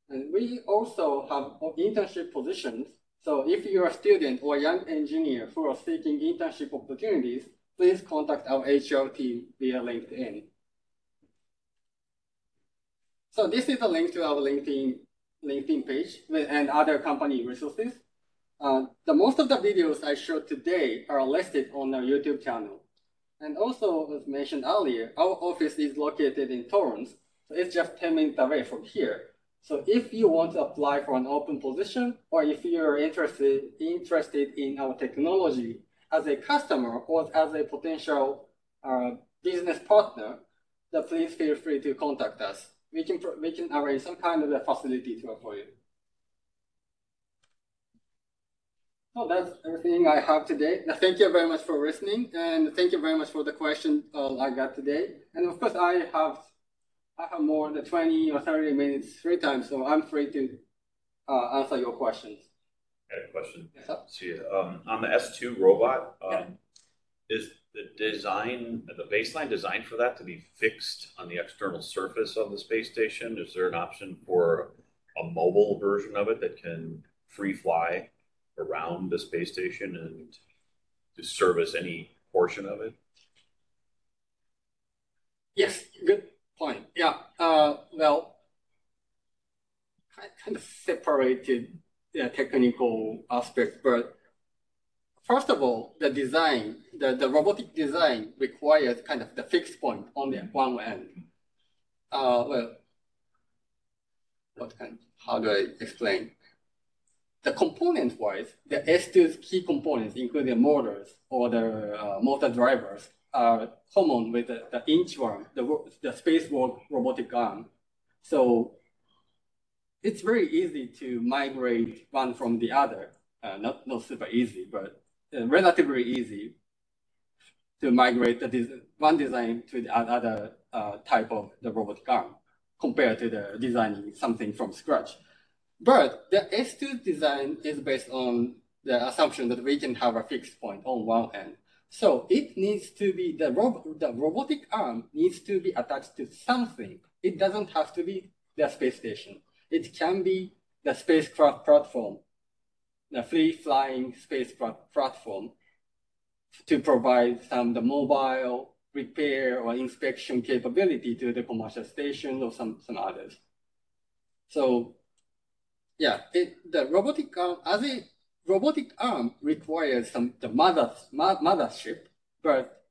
And we also have internship positions so if you're a student or a young engineer who are seeking internship opportunities, please contact our HR team via LinkedIn. So this is a link to our LinkedIn, LinkedIn page and other company resources. Uh, the most of the videos I showed today are listed on our YouTube channel. And also, as mentioned earlier, our office is located in Torrance, so it's just 10 minutes away from here. So if you want to apply for an open position, or if you're interested, interested in our technology as a customer or as a potential uh, business partner, then please feel free to contact us. We can, we can arrange some kind of a facility tour for you. So that's everything I have today. Thank you very much for listening, and thank you very much for the question uh, I got today. And of course, I have I have more than 20 or 30 minutes free time, so I'm free to uh, answer your questions. I had a question. Yes, sir. See, um, on the S2 robot, um, yeah. is the design, the baseline design for that to be fixed on the external surface of the space station? Is there an option for a mobile version of it that can free fly around the space station and to service any portion of it? Yes, good point. Yeah. Uh, well, kind of separated the technical aspect, but first of all, the design, the, the robotic design requires kind of the fixed point on the one end. Uh, well, what kind, how do I explain? The component wise, the S2's key components, including the motors or the uh, motor drivers, are common with the, the inchworm, the, the space walk robotic arm. So it's very easy to migrate one from the other. Uh, not, not super easy, but relatively easy to migrate the one design to the other uh, type of the robotic arm compared to the designing something from scratch. But the S2 design is based on the assumption that we can have a fixed point on one end. So it needs to be, the, rob the robotic arm needs to be attached to something. It doesn't have to be the space station. It can be the spacecraft platform, the free flying spacecraft platform to provide some the mobile repair or inspection capability to the commercial station or some, some others. So yeah, it, the robotic arm, as a robotic arm requires some the mother, mothership, but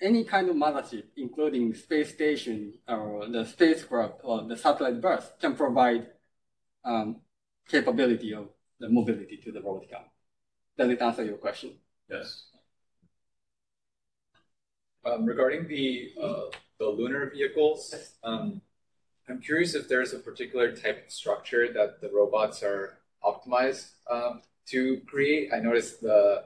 any kind of mothership, including space station or the spacecraft or the satellite bus, can provide um, capability of the mobility to the robotic arm. Does it answer your question? Yes. Um, regarding the uh, the lunar vehicles, um, I'm curious if there's a particular type of structure that the robots are optimized um, to create. I noticed the,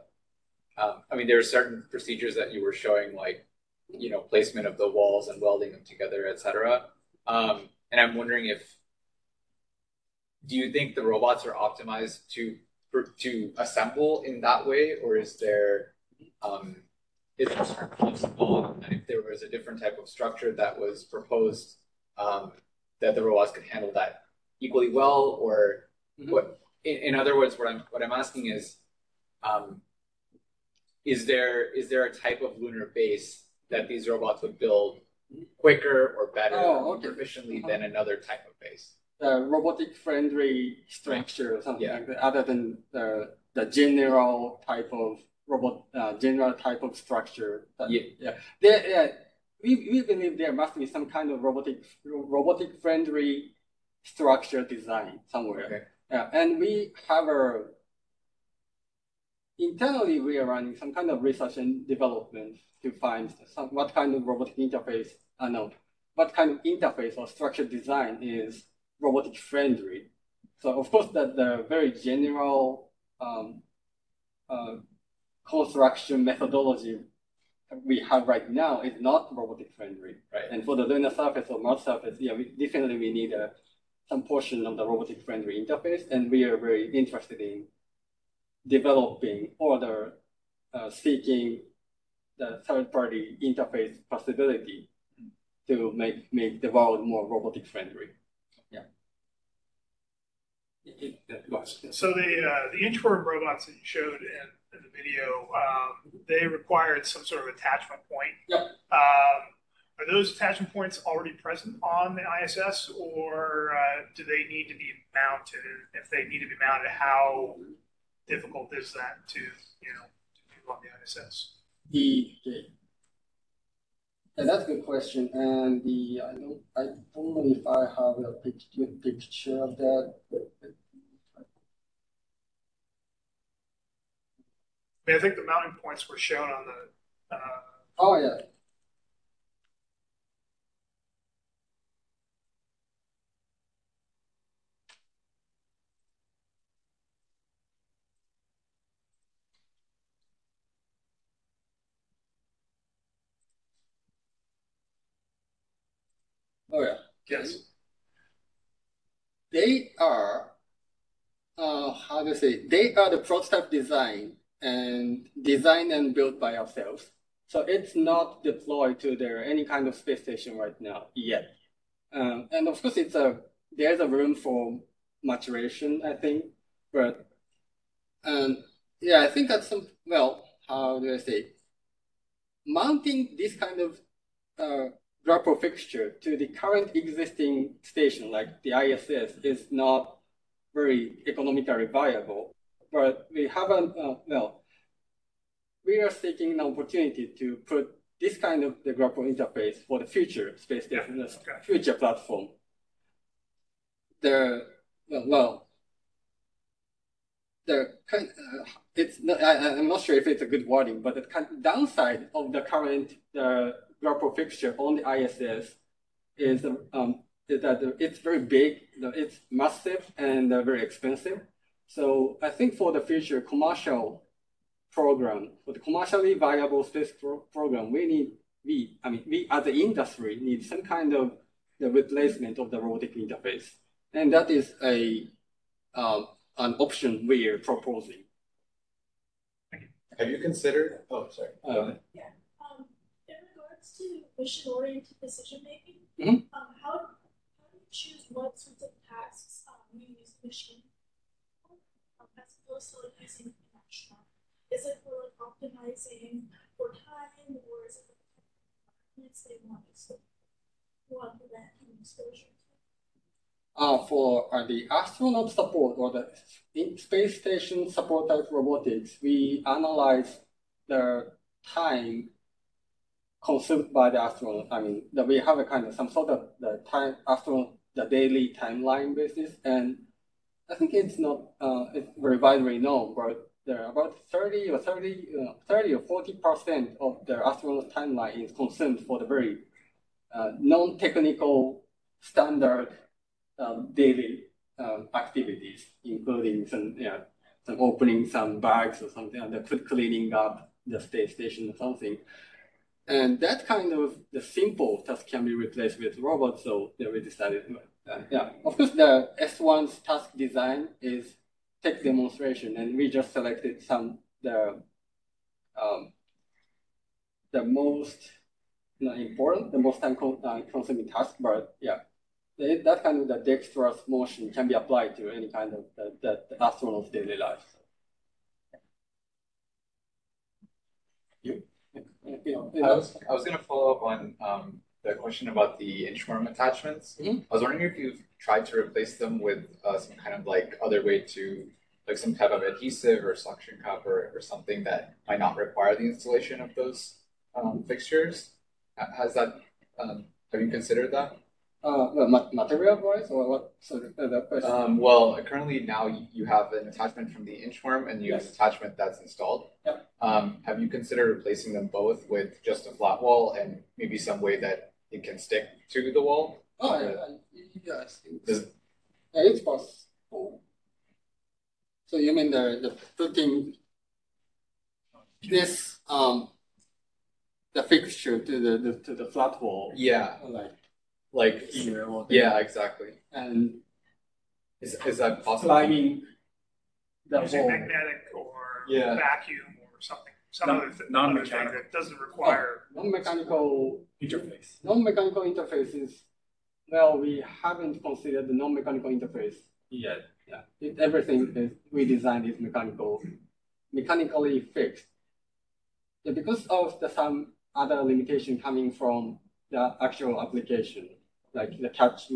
I mean, there are certain procedures that you were showing, like, you know, placement of the walls and welding them together, etc. And I'm wondering if, do you think the robots are optimized to to assemble in that way, or is there um, is it possible if there was a different type of structure that was proposed um, that the robots could handle that equally well, or mm-hmm. what? In, in, other words, what I'm what I'm asking is, um, is there is there a type of lunar base that these robots would build quicker or better oh, okay. efficiently uh-huh. than another type of base? The robotic friendly structure or something yeah. like that, other than the the general type of robot uh, general type of structure. That, yeah, yeah. There, yeah we, we believe there must be some kind of robotic robotic friendly structure design somewhere. Okay. Yeah, and we have a internally we are running some kind of research and development to find some, what kind of robotic interface. I uh, know what kind of interface or structure design is robotic friendly. So of course that the very general um, uh, construction methodology we have right now is not robotic friendly. Right. And for the lunar surface or Mars surface, yeah, we, definitely we need a, some portion of the robotic friendly interface, and we are very interested in developing or the, uh, seeking the third party interface possibility to make make the world more robotic friendly. So the uh, the inchworm robots that you showed in in the video, um, they required some sort of attachment point. Yep. Um, are those attachment points already present on the ISS, or uh, do they need to be mounted? If they need to be mounted, how difficult is that to you know to do on the ISS? The, the yeah, that's a good question. And the I don't I don't know if I have a picture picture of that. But mean, I think the mounting points were shown on the. Uh, oh yeah. Oh yeah. Yes. They are, uh, how do you say? They are the prototype design and designed and built by ourselves. So it's not deployed to there any kind of space station right now yet. Um, and of course, it's a there's a room for maturation, I think. But um, yeah, I think that's some well, how do I say? Mounting this kind of uh, grapple fixture to the current existing station, like the ISS, is not very economically viable but we haven't, uh, well, we are seeking an opportunity to put this kind of the grapple interface for the future space station, yeah. okay. future platform. The, well, well the kind, uh, it's not, I, am not sure if it's a good wording, but the kind downside of the current uh, grapple fixture on the ISS is um, that it's very big, it's massive and uh, very expensive. So I think for the future commercial program, for the commercially viable space pro program, we need, we, I mean, we as the industry need some kind of the replacement of the robotic interface. And that is a um, an option we are proposing. Have you considered? Oh, sorry. Uh, yeah. In to mission-oriented decision making, mm -hmm. um, how, how do you choose what sorts of tasks um, you use machine um, as opposed to like using conventional? Is it for like optimizing for time, or is it for the they want to want prevent exposure? uh, for uh, the astronaut support or the space station support type robotics, we analyze the time consumed by the astronaut. I mean, that we have a kind of some sort of the time astronaut, the daily timeline basis, and I think it's not uh, it's very widely known, but there are about 30 or 30, uh, 30 or 40 percent of the astronaut timeline is consumed for the very uh, non-technical standard um, daily um, activities, including some, yeah, some opening some bags or something, and cleaning up the space station or something. And that kind of the simple task can be replaced with robots. So they we decided, uh, yeah, of course, the S1's task design is tech demonstration, and we just selected some the um, the most you know, important, the most time consuming task, but yeah, that kind of the dexterous motion can be applied to any kind of the, the, the astronaut's daily life. You? You know, I was I was going to follow up on um, the question about the inchworm attachments. Mm -hmm. I was wondering if you've tried to replace them with uh, some kind of like other way to like some type of adhesive or suction cup or, or something that might not require the installation of those um, fixtures. Has that um, have you considered that? Uh, material wise, or what? So the question. Um, well, currently now you have an attachment from the inchworm and you yes. have an attachment that's installed. Yep. Um, have you considered replacing them both with just a flat wall and maybe some way that it can stick to the wall? Oh, yeah, yes. It's, yeah, it's possible. So you mean the, the putting this um the fixture to the, the to the flat wall? Yeah. Like like here or yeah, exactly. And is is that possible? Climbing the Using wall. magnetic or Yeah. vacuum or something, some Non- other, th- other thing non-mechanical. that doesn't require. Oh, non-mechanical interface. non-mechanical interfaces. Well, we haven't considered the non-mechanical interface yet. Yeah, it, everything is we designed is mechanical, mechanically fixed. Yeah, because of the some other limitation coming from the actual application, like the catch,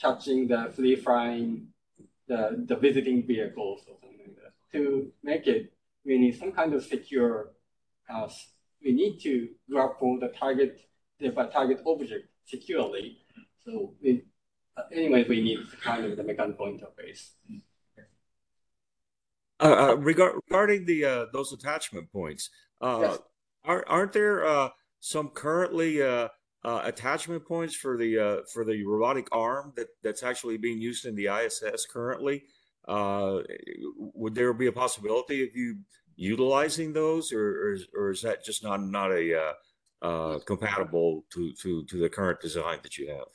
catching the free flying, the, the visiting vehicles or something like that. To make it, we need some kind of secure, uh, we need to grapple the target, the target object securely. So we, uh, anyway, we need kind of the mechanical interface. Uh, uh, regard, regarding the uh, those attachment points, uh, Yes. aren't aren't there uh, some currently uh, attachment points for the uh, for the robotic arm that that's actually being used in the ISS currently? Uh, would there be a possibility of you utilizing those, or or is, or is that just not not a uh, uh, compatible to to to the current design that you have?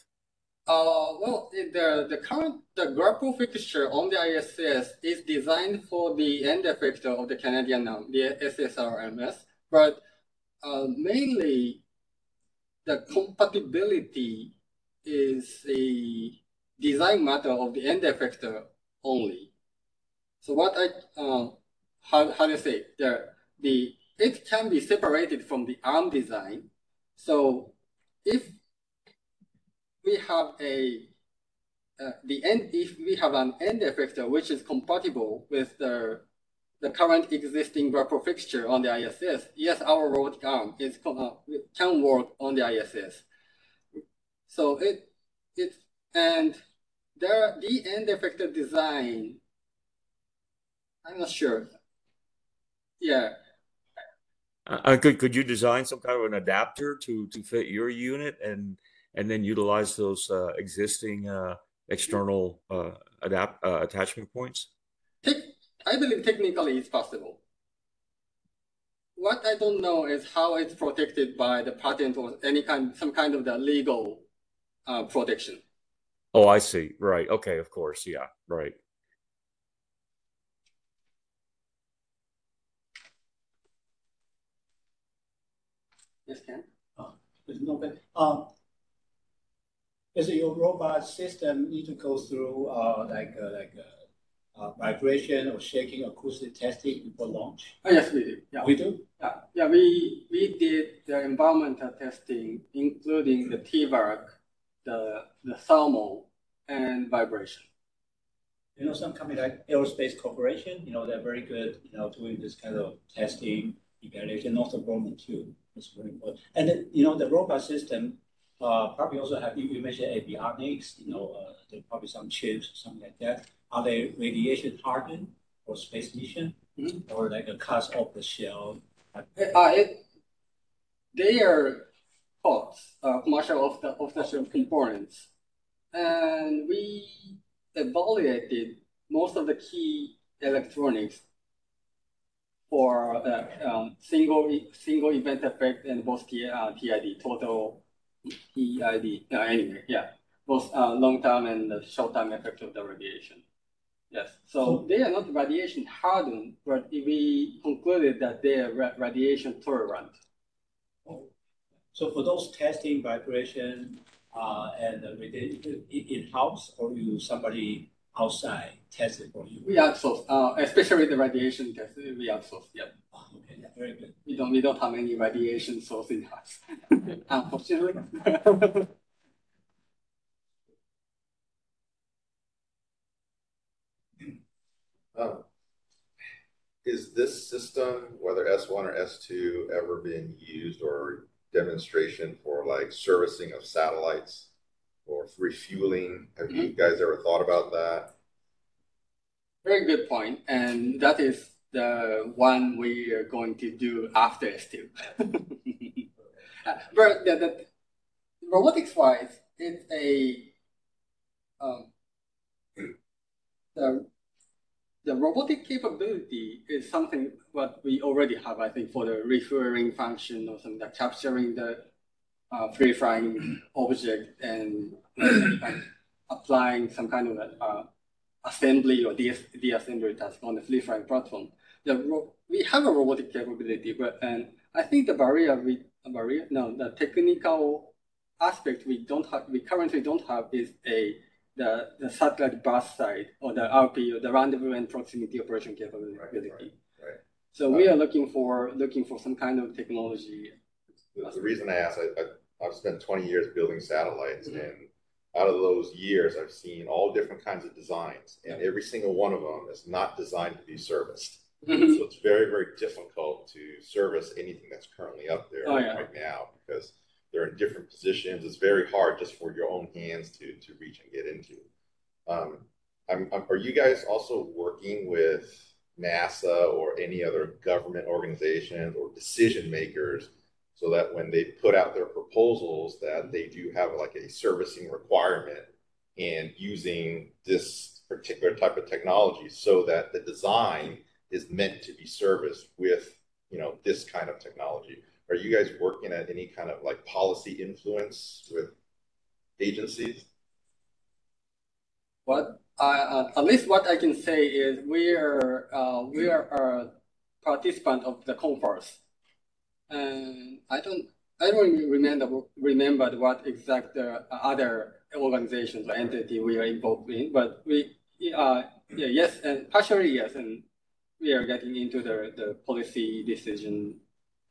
Uh, well, the the current the grapple fixture on the ISS is designed for the end effector of the Canadian um, the SSRMS, but uh, mainly the compatibility is a design matter of the end effector only. So what I uh, how how do you say the the it can be separated from the arm design. So if we have a uh, the end if we have an end effector which is compatible with the the current existing grapple fixture on the ISS, yes, our robotic arm is uh, can work on the ISS. So it it and there the end effector design. I'm not sure. Yeah, Uh, could could you design some kind of an adapter to to fit your unit and and then utilize those uh, existing uh, external uh, adapt uh, attachment points? Tec- I believe technically it's possible. what I don't know is how it's protected by the patent or any kind, some kind of the legal uh, protection. Oh, I see. Right. Okay. Of course. Yeah. Right. Yes, Ken? Uh, there's no, but, um, does your robot system need to go through, uh, like, uh, like, uh, uh, vibration or shaking acoustic testing before launch? Oh, yes, we do. Yeah. We do? Yeah, yeah, we, we did the environmental testing, including the TVAC, the, the thermal, and vibration. You know, some company like Aerospace Corporation, you know, they're very good, you know, doing this kind of testing, evaluation, also Bowman too. It's very important. And then, you know, the robot system, uh, probably also have, you you mentioned avionics, you know, uh, there probably some chips, something like that. Are they radiation hardened for space mission? Mhm. Or like a cast off the shell? Uh, it, they are COTS, uh, commercial off the off the shell components, and we evaluated most of the key electronics for the um, single single event effect and both T, uh, TID total TID. Uh, anyway, yeah, both uh, long term and the short term effect of the radiation. Yes, so they are not radiation hardened, but we concluded that they are ra- radiation tolerant. So for those testing vibration, uh, and uh, in-house, or you, somebody outside test it for you? We outsource, uh, especially the radiation test. We outsource. Yeah. Oh, okay, yeah, very good. We don't. We don't have any radiation source in house, unfortunately. Um, is this system, whether S1 or S2, ever been used or demonstration for like servicing of satellites or refueling? Have you guys ever thought about that? Very good point, and that is the one we are going to do after S2. Uh, but the, the robotics wise, it's a um, the the robotic capability is something what we already have, I think, for the referring function or something like capturing the uh, free flying object and, and applying some kind of uh, assembly or de- de-assembly task on the free flying platform. The ro- we have a robotic capability, but and I think the barrier we barrier no the technical aspect we don't have we currently don't have is a the, the satellite bus side or the RPO, the rendezvous and proximity operation capability. Right, right, right. So we are looking for looking for some kind of technology. The, the reason I asked, I, I, I've spent 20 years building satellites, Mhm. and out of those years, I've seen all different kinds of designs, and every single one of them is not designed to be serviced. Mhm. So it's very, very difficult to service anything that's currently up there Oh, yeah. right now because they're in different positions. It's very hard just for your own hands to to reach and get into. Um, I'm, I'm, are you guys also working with NASA or any other government organizations or decision makers so that when they put out their proposals that they do have like a servicing requirement and using this particular type of technology so that the design is meant to be serviced with you know this kind of technology are you guys working at any kind of like policy influence with agencies? What uh, uh, at least what I can say is we are uh, we are a participant of the conference, and I don't I don't remember remember what exact uh, other organizations or entity we are involved in, but we uh, yeah, yes and partially yes, and we are getting into the the policy decision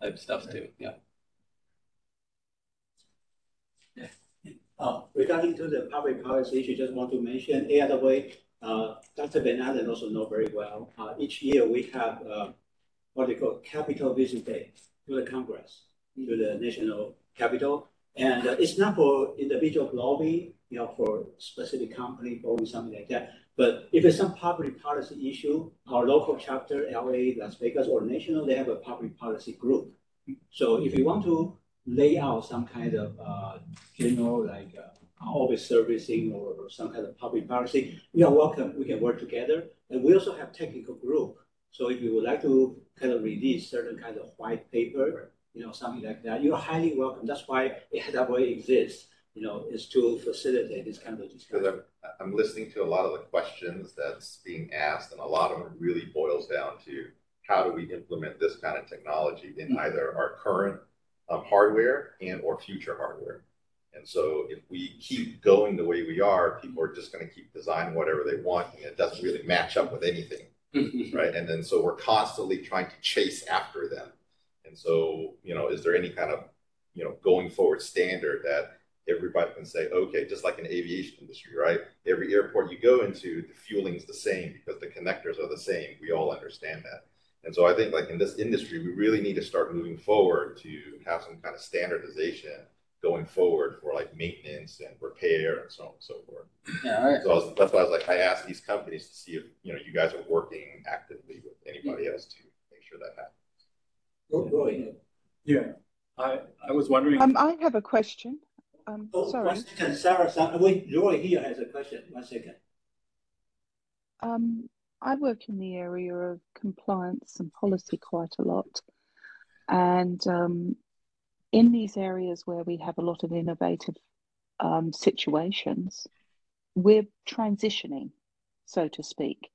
type stuff too. Yeah. Uh, regarding to the public policy issue, just want to mention AIAA, uh, Dr. Ben Allen also know very well. Uh, each year we have, uh, what they call Capital Vision Day to the Congress, to the national capital. And uh, it's not for individual lobby, you know, for a specific company or something like that. But if it's some public policy issue, our local chapter, LA, Las Vegas, or national, they have a public policy group. So if you want to lay out some kind of uh, general like uh, office servicing or, or some kind of public policy, we are welcome. We can work together, and we also have technical group So if you would like to kind of release certain kind of white paper, you know, something like that, you're highly welcome. That's why AIAA exists, you know, is to facilitate this kind of discussion. Because I'm, I'm listening to a lot of the questions that's being asked, and a lot of them really boils down to how do we implement this kind of technology in either our current um, hardware and or future hardware. And so if we keep going the way we are, people are just going to keep designing whatever they want, and it doesn't really match up with anything, right? And then so we're constantly trying to chase after them. And so, you know, is there any kind of, you know, going forward standard that everybody can say, okay, just like in aviation industry, right? Every airport you go into, the fueling is the same because the connectors are the same. We all understand that. And so I think like in this industry, we really need to start moving forward to have some kind of standardization going forward for like maintenance and repair and so on and so forth. Yeah, right. So I was, that's why I was like, I asked these companies to see if, you know, you guys are working actively with anybody else to make sure that happens. Go, go ahead. Yeah, I, I was wondering. Um, I have a question. Um, Oh, sorry. one second, Sarah, Sarah, wait, Roy here has a question. One second. Um, I work in the area of compliance and policy quite a lot. And um, in these areas where we have a lot of innovative um, situations, we're transitioning, so to speak.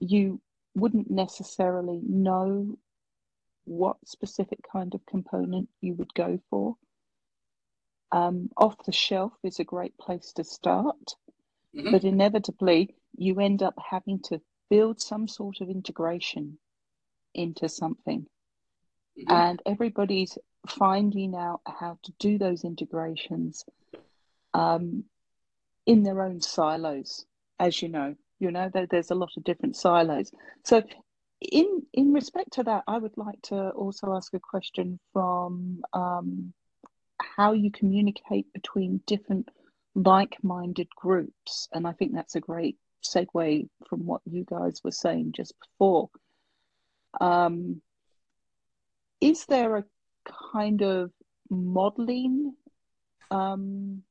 You wouldn't necessarily know what specific kind of component you would go for. Um, off the shelf is a great place to start, Mhm. but inevitably you end up having to build some sort of integration into something. Mhm. And everybody's finding out how to do those integrations um, in their own silos, as you know. You know, there, there's a lot of different silos. So in in respect to that, I would like to also ask a question from um, how you communicate between different like-minded groups, and I think that's a great segue from what you guys were saying just before. Um, is there a kind of modeling um,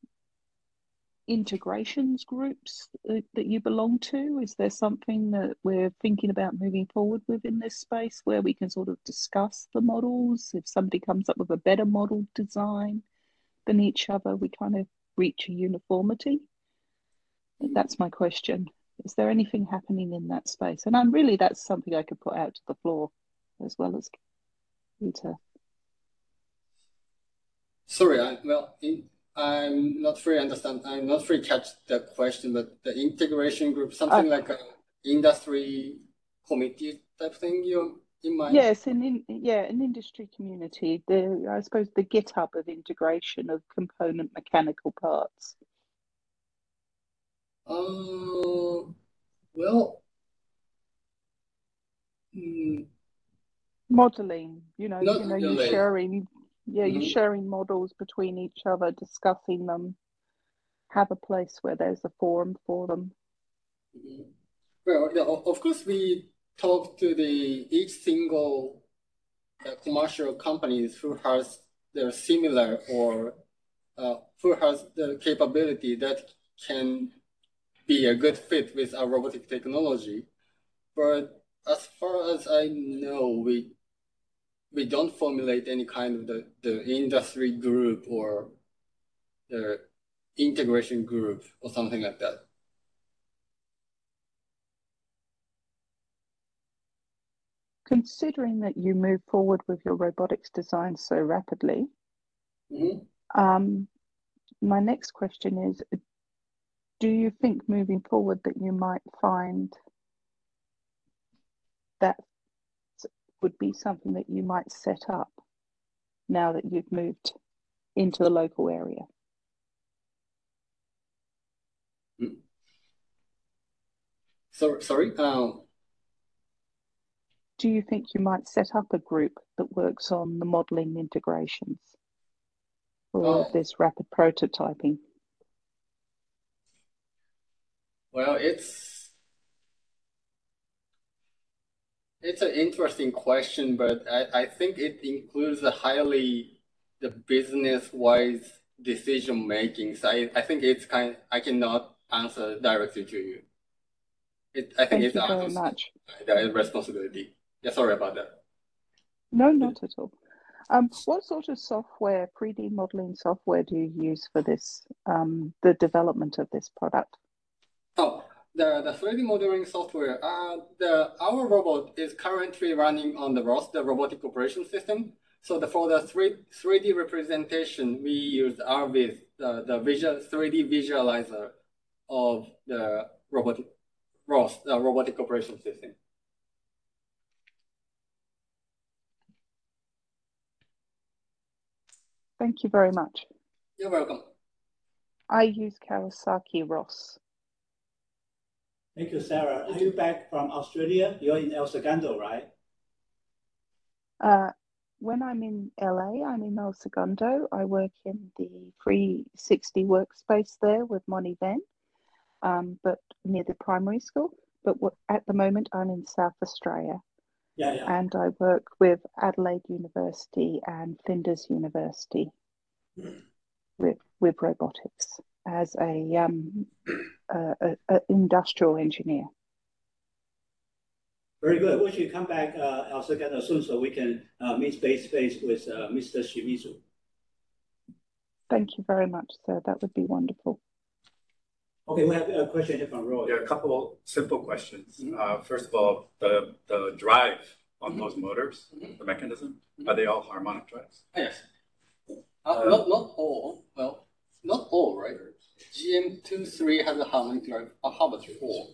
integrations groups that, that you belong to? Is there something that we're thinking about moving forward with in this space where we can sort of discuss the models? If somebody comes up with a better model design than each other, we kind of reach a uniformity? Mm. That's my question. Is there anything happening in that space? And I'm really, that's something I could put out to the floor as well as Peter. Sorry, I, well, in, I'm not free understand. I'm not free catch the question, but the integration group, something oh. like an industry committee type thing. You in mind? Yes, an in, yeah, an industry community. The I suppose the GitHub of integration of component mechanical parts. Uh, well, mm, Modeling, you know, you know, you're sharing, yeah, you're Mhm. sharing models between each other, discussing them. Have a place where there's a forum for them. well, yeah, of course, we talk to the each single uh, commercial companies who has their similar or uh, who has the capability that can be a good fit with our robotic technology. But as far as I know, we we don't formulate any kind of the, the industry group or the integration group or something like that. Considering that you move forward with your robotics design so rapidly, Mhm. um, my next question is, do you think moving forward that you might find that would be something that you might set up now that you've moved into the local area? So sorry. Um, Do you think you might set up a group that works on the modeling integrations or Oh. this rapid prototyping? well, it's it's an interesting question, but I, I think it includes a highly the business-wise decision making. So I, I think it's kind of, I cannot answer directly to you. it, I think Thank it's you very much. the responsibility. Yeah, sorry about that. No, not at all. Um, what sort of software, 3D modeling software, do you use for this, um, the development of this product? Oh, the the 3D modeling software. Uh, the our robot is currently running on the ROS, the robotic operation system. So the for the three 3D representation, we use RViz, the the visual 3D visualizer of the robotic ROS, the robotic operation system. Thank you very much. You're welcome. I use Kawasaki ROS. Thank you, Sarah. Are you back from Australia? You're in El Segundo, right? Uh, when I'm in LA, I'm in El Segundo. I work in the 360 workspace there with Moni Van, um, but near the primary school. But at the moment, I'm in South Australia. Yeah, yeah. And I work with Adelaide University and Flinders University with, with robotics as a, um, a, a, a industrial engineer. Very good. We should come back, uh, El Segundo soon so we can uh, meet face to face with uh, Mr. Shimizu. Thank you very much, sir. That would be wonderful. Okay, we have a question here from Roy. Yeah, a couple simple questions. Uh, first of all, the, the drive on those motors, the mechanism, are they all harmonic drives? Yes. Uh, not not all. Well, not all, right? GM23 has a harmonic drive. Uh, how about four?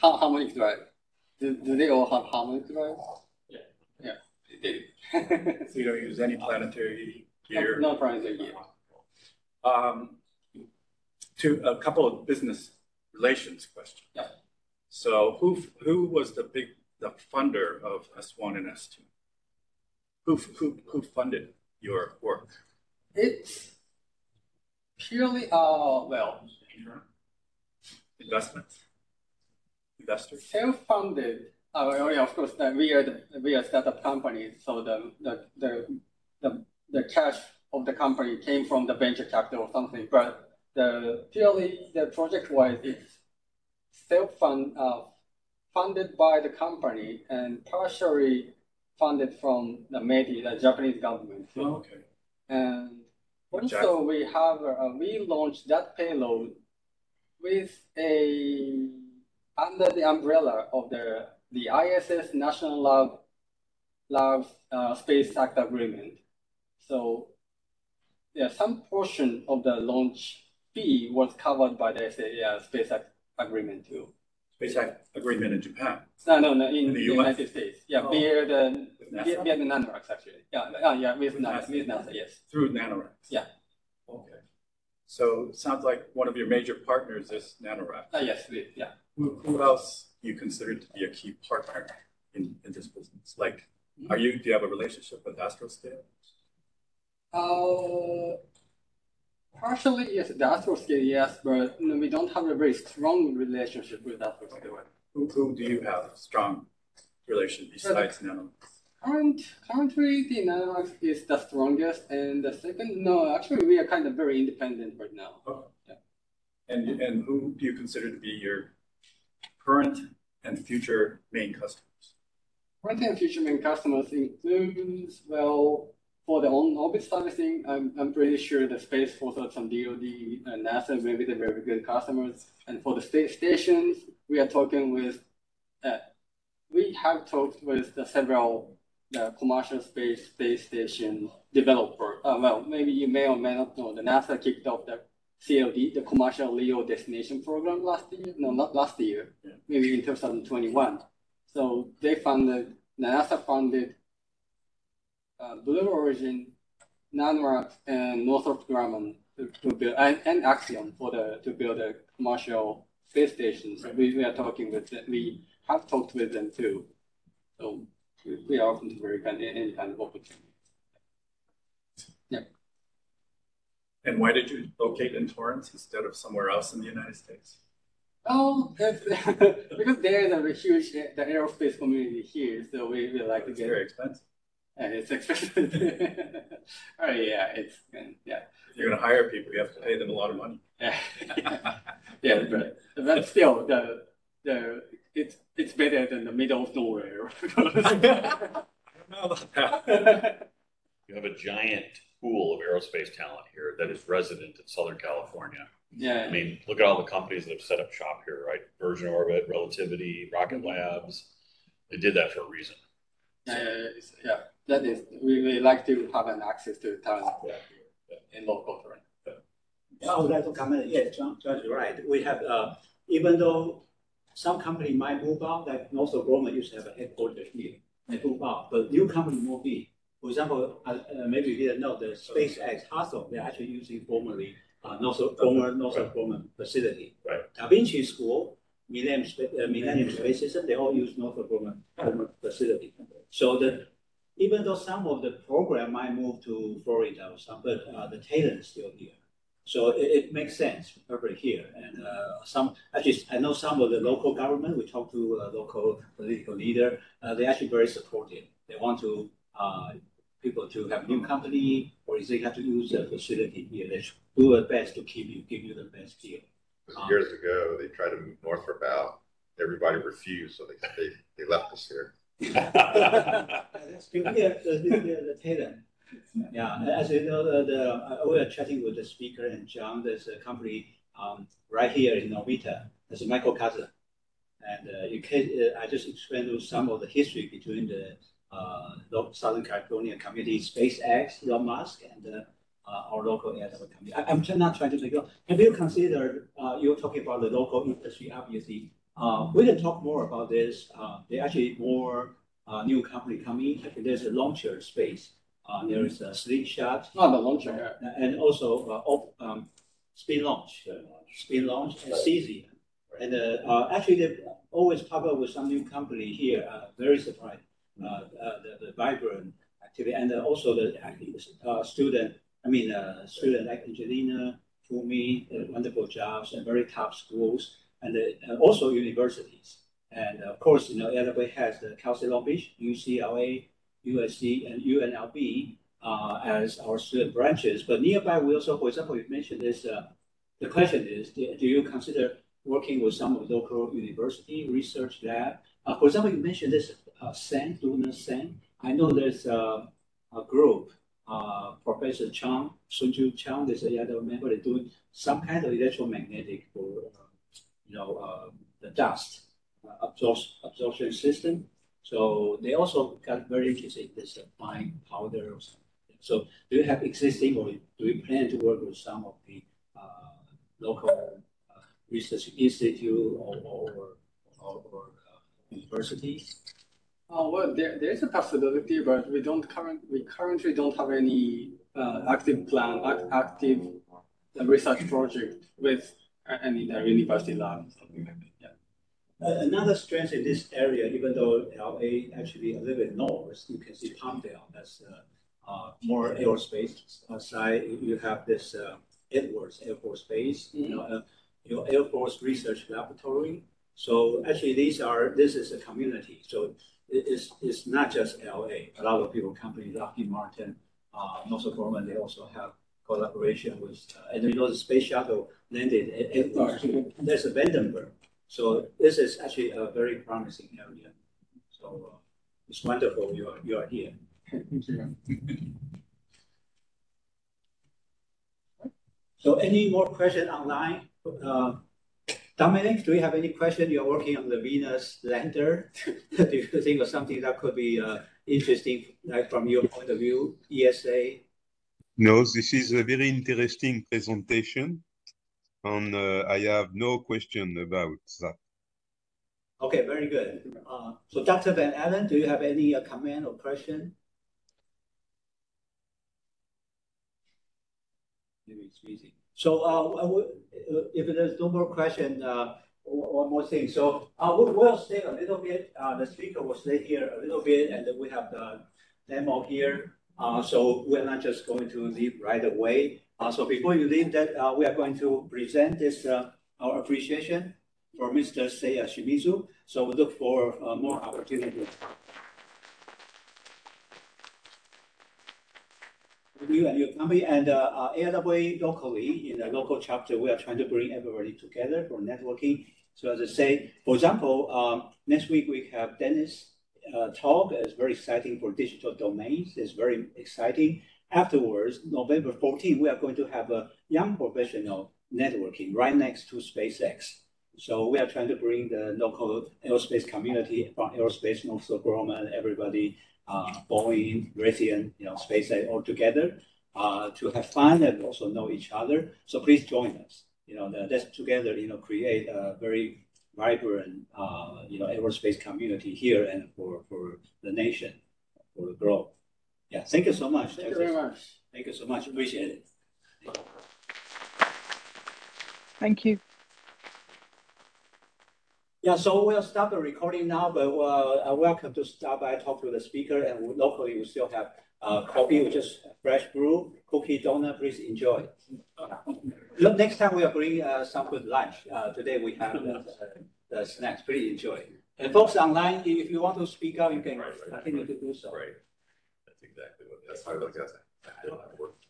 Har- harmonic drive. Do, do they all have harmonic drive? Yeah. Yeah, they do. So you don't use any planetary gear? No, no planetary gear. Um, to a couple of business relations questions. Yeah. So who who was the big the funder of S1 and S2? Who who who funded your work? It's purely, uh, well, Investments, investors. self-funded. Uh, well, yeah, of course, that we are the, we are startup company, so the, the the the the cash of the company came from the venture capital or something. But the purely the project wise, it's self-fund uh, funded by the company and partially funded from the METI, the Japanese government. Oh, okay. And also we have uh, we launched that payload with a under the umbrella of the the ISS National Lab Labs uh, Space Act Agreement. So yeah, some portion of the launch fee was covered by the SA, uh, Space Act Agreement too. Space Act agreement in Japan. No, no, no, in, In the? United States. Yeah, Oh. via the via, via the Nanoracks actually. Yeah, uh, yeah, with, With NASA, NASA. with NASA, yes. Through Nanoracks. Yeah. Okay. So it sounds like one of your major partners is Nanoracks. Uh, yes, we, yeah. Who, who else you consider to be a key partner in, in this business? Like, are you, do you have a relationship with Astroscale? Uh, partially yes, the Astroscale, yes, but we don't have a very strong relationship with Astroscale. Who, who do you have a strong relation besides Nano? Current, currently, the Nanoracks is the strongest, and the second, no, actually, we are kind of very independent right now. Oh. And, and who do you consider to be your current and future main customers? Current and future main customers includes, well, for the on-orbit servicing, I'm, I'm pretty sure the Space Force or some DoD and NASA will be the very good customers. And for the space stations, we are talking with, uh, we have talked with the several the commercial space space station developer. Uh, well, maybe you may or may not know, the NASA kicked off the CLD, the Commercial LEO Destination Program last year. No, not last year, maybe in 2021. So they funded, NASA funded uh, Blue Origin, Nanoracks, and Northrop Grumman to, to build, and, and Axiom for the to build a commercial space station. So we, we are talking with them. We have talked with them too. So we, we are open to very kind any kind of opportunity. Yeah. And why did you locate in Torrance instead of somewhere else in the United States? Oh, because there is a huge the aerospace community here, so we, we like to get very expensive. And it's expensive. oh yeah, it's yeah. If you're going to hire people, you have to pay them a lot of money. Yeah, yeah, but, but still, the the it's it's better than the middle of nowhere. You have a giant pool of aerospace talent here that is resident in Southern California. Yeah. I mean, look at all the companies that have set up shop here, right? Virgin Orbit, Relativity, Rocket mm-hmm. Labs. They did that for a reason. Yeah, yeah, yeah. That is, we, we like to have an access to talent in local terrain. Yeah, I would like to comment, yeah, John, John is right. We have, uh, even though some company might move out, like Northrop Grumman used to have a headquarters here, they move out, but new company move in. For example, uh, uh, maybe you didn't know, the SpaceX Hustle, they're actually using formerly, uh, Northrop, former Northrop Grumman facility. Right. Da Vinci School, Millennium, uh, Millennium Space System, they all use Northrop Grumman, facility. So the, even though some of the program might move to Florida or some, but, uh, the talent is still here. So it, it makes sense over here. And uh, some, actually, I know some of the local government, we talk to a local political leader, uh, they're actually very supportive. They want to, uh, people to have new company, or if they have to use the facility here, they do their best to keep you, give you the best deal. Years ago, they tried to move Northrop out. Everybody refused, so they, they, they left us here. That's good. Yeah, the, the, the talent. Yeah, as you know, the, the, uh, we are chatting with the speaker and John, there's a company, um, right here in Novita, there's a Michael Kaiser. And, uh, you can, uh, I just explained some of the history between the, uh, Southern California community, SpaceX, Elon Musk, and, uh, our local air travel company. I'm not trying to make, it- have you considered, uh, you're talking about the local industry, obviously. Uh, we can talk more about this. Uh, there actually more, uh, new company coming. There's a launcher space. Uh, there is a slingshot. Oh, the launcher, And also, uh, um, spin launch, spin launch and CZ. And, actually, they always pop up with some new company here, uh, very surprised. The, the vibrant activity and uh, also the, uh, student, I mean, uh, student like Angelina, Fumi, uh, wonderful jobs and very top schools and, uh, also universities. And of course, you know, LA has the Cal State Long Beach, UCLA, USC, and UNLV uh, as our student branches. But nearby, we also, for example, you mentioned this. Uh, the question is, do, do you consider working with some of the local university research lab? Uh, for example, you mentioned this uh, SEN, Lunar SEN. I know there's a, a group, uh, Professor Chang, Sunju Chang, there's a other member, they're doing some kind of electromagnetic for, uh, you know, uh, the dust uh, absorption, system. So they also got very interested in this uh, fine powder or something. So do you have existing or do you plan to work with some of the uh, local uh, research institute or, or, or, or uh, universities? Oh, well, there, there is a possibility, but we don't current, we currently don't have any uh, active plan, ac- active uh, research project with uh, any university lab, something like that. Yeah. Uh, Another strength in this area, even though LA actually a little bit north, you can see Palmdale, that's uh, uh, more aerospace side. You have this Edwards Air Force Base, you know, uh, your Air Force Research Laboratory. So actually, these are this is a community. So it is it's not just LA. A lot of people, companies, Lockheed Martin, uh, Northrop Grumman, they also have collaboration with. Uh, and you know, the space shuttle landed at. There's a Vandenberg. So this is actually a very promising area. So uh, it's wonderful you are, you are here. So any more question online? Uh, Dominic, do you have any question? You're working on the Venus lander. do you think of something that could be uh, interesting, like from your point of view, ESA? No, this is a very interesting presentation, and uh, I have no question about that. Okay, very good. Uh, so Dr. Van Allen, do you have any uh, comment or question? Maybe it's busy. So uh, uh, if there's no more question, uh, one more thing. So uh, we- we'll stay a little bit, uh, the speaker will stay here a little bit, and then we have the demo here. Uh, so we're not just going to leave right away. So before you leave we are going to present this, our appreciation for Mr. Seiya Shimizu. So we look for more opportunities. You and your company and uh, uh, AIAA locally, in the local chapter, we are trying to bring everybody together for networking. So as I say, for example, um, next week we have Dennis uh, talk. It's very exciting for digital domains. It's very exciting. Afterwards, November 14, we are going to have a young professional networking right next to SpaceX. So we are trying to bring the local aerospace community from aerospace, Northrop Grumman, and everybody, uh, Boeing, Raytheon, you know, SpaceX all together uh, to have fun and also know each other. So please join us. You know, the, let's together, you know, create a very vibrant, uh, you know, aerospace community here and for, for the nation, for the growth. Yeah, thank you so much. Thank you very much. Thank you so much. Appreciate it. Thank you. Yeah, so we'll start the recording now, but uh, welcome to stop by, talk to the speaker, and locally we still have uh, coffee, which is fresh brew, cookie, donut, please enjoy. Look, next time we'll bring uh, some good lunch. Uh, today we have the, the, snacks, please enjoy. And folks online, if you want to speak up, you can Right, right, continue to do so. Right. That's exactly what, that's how I look at it.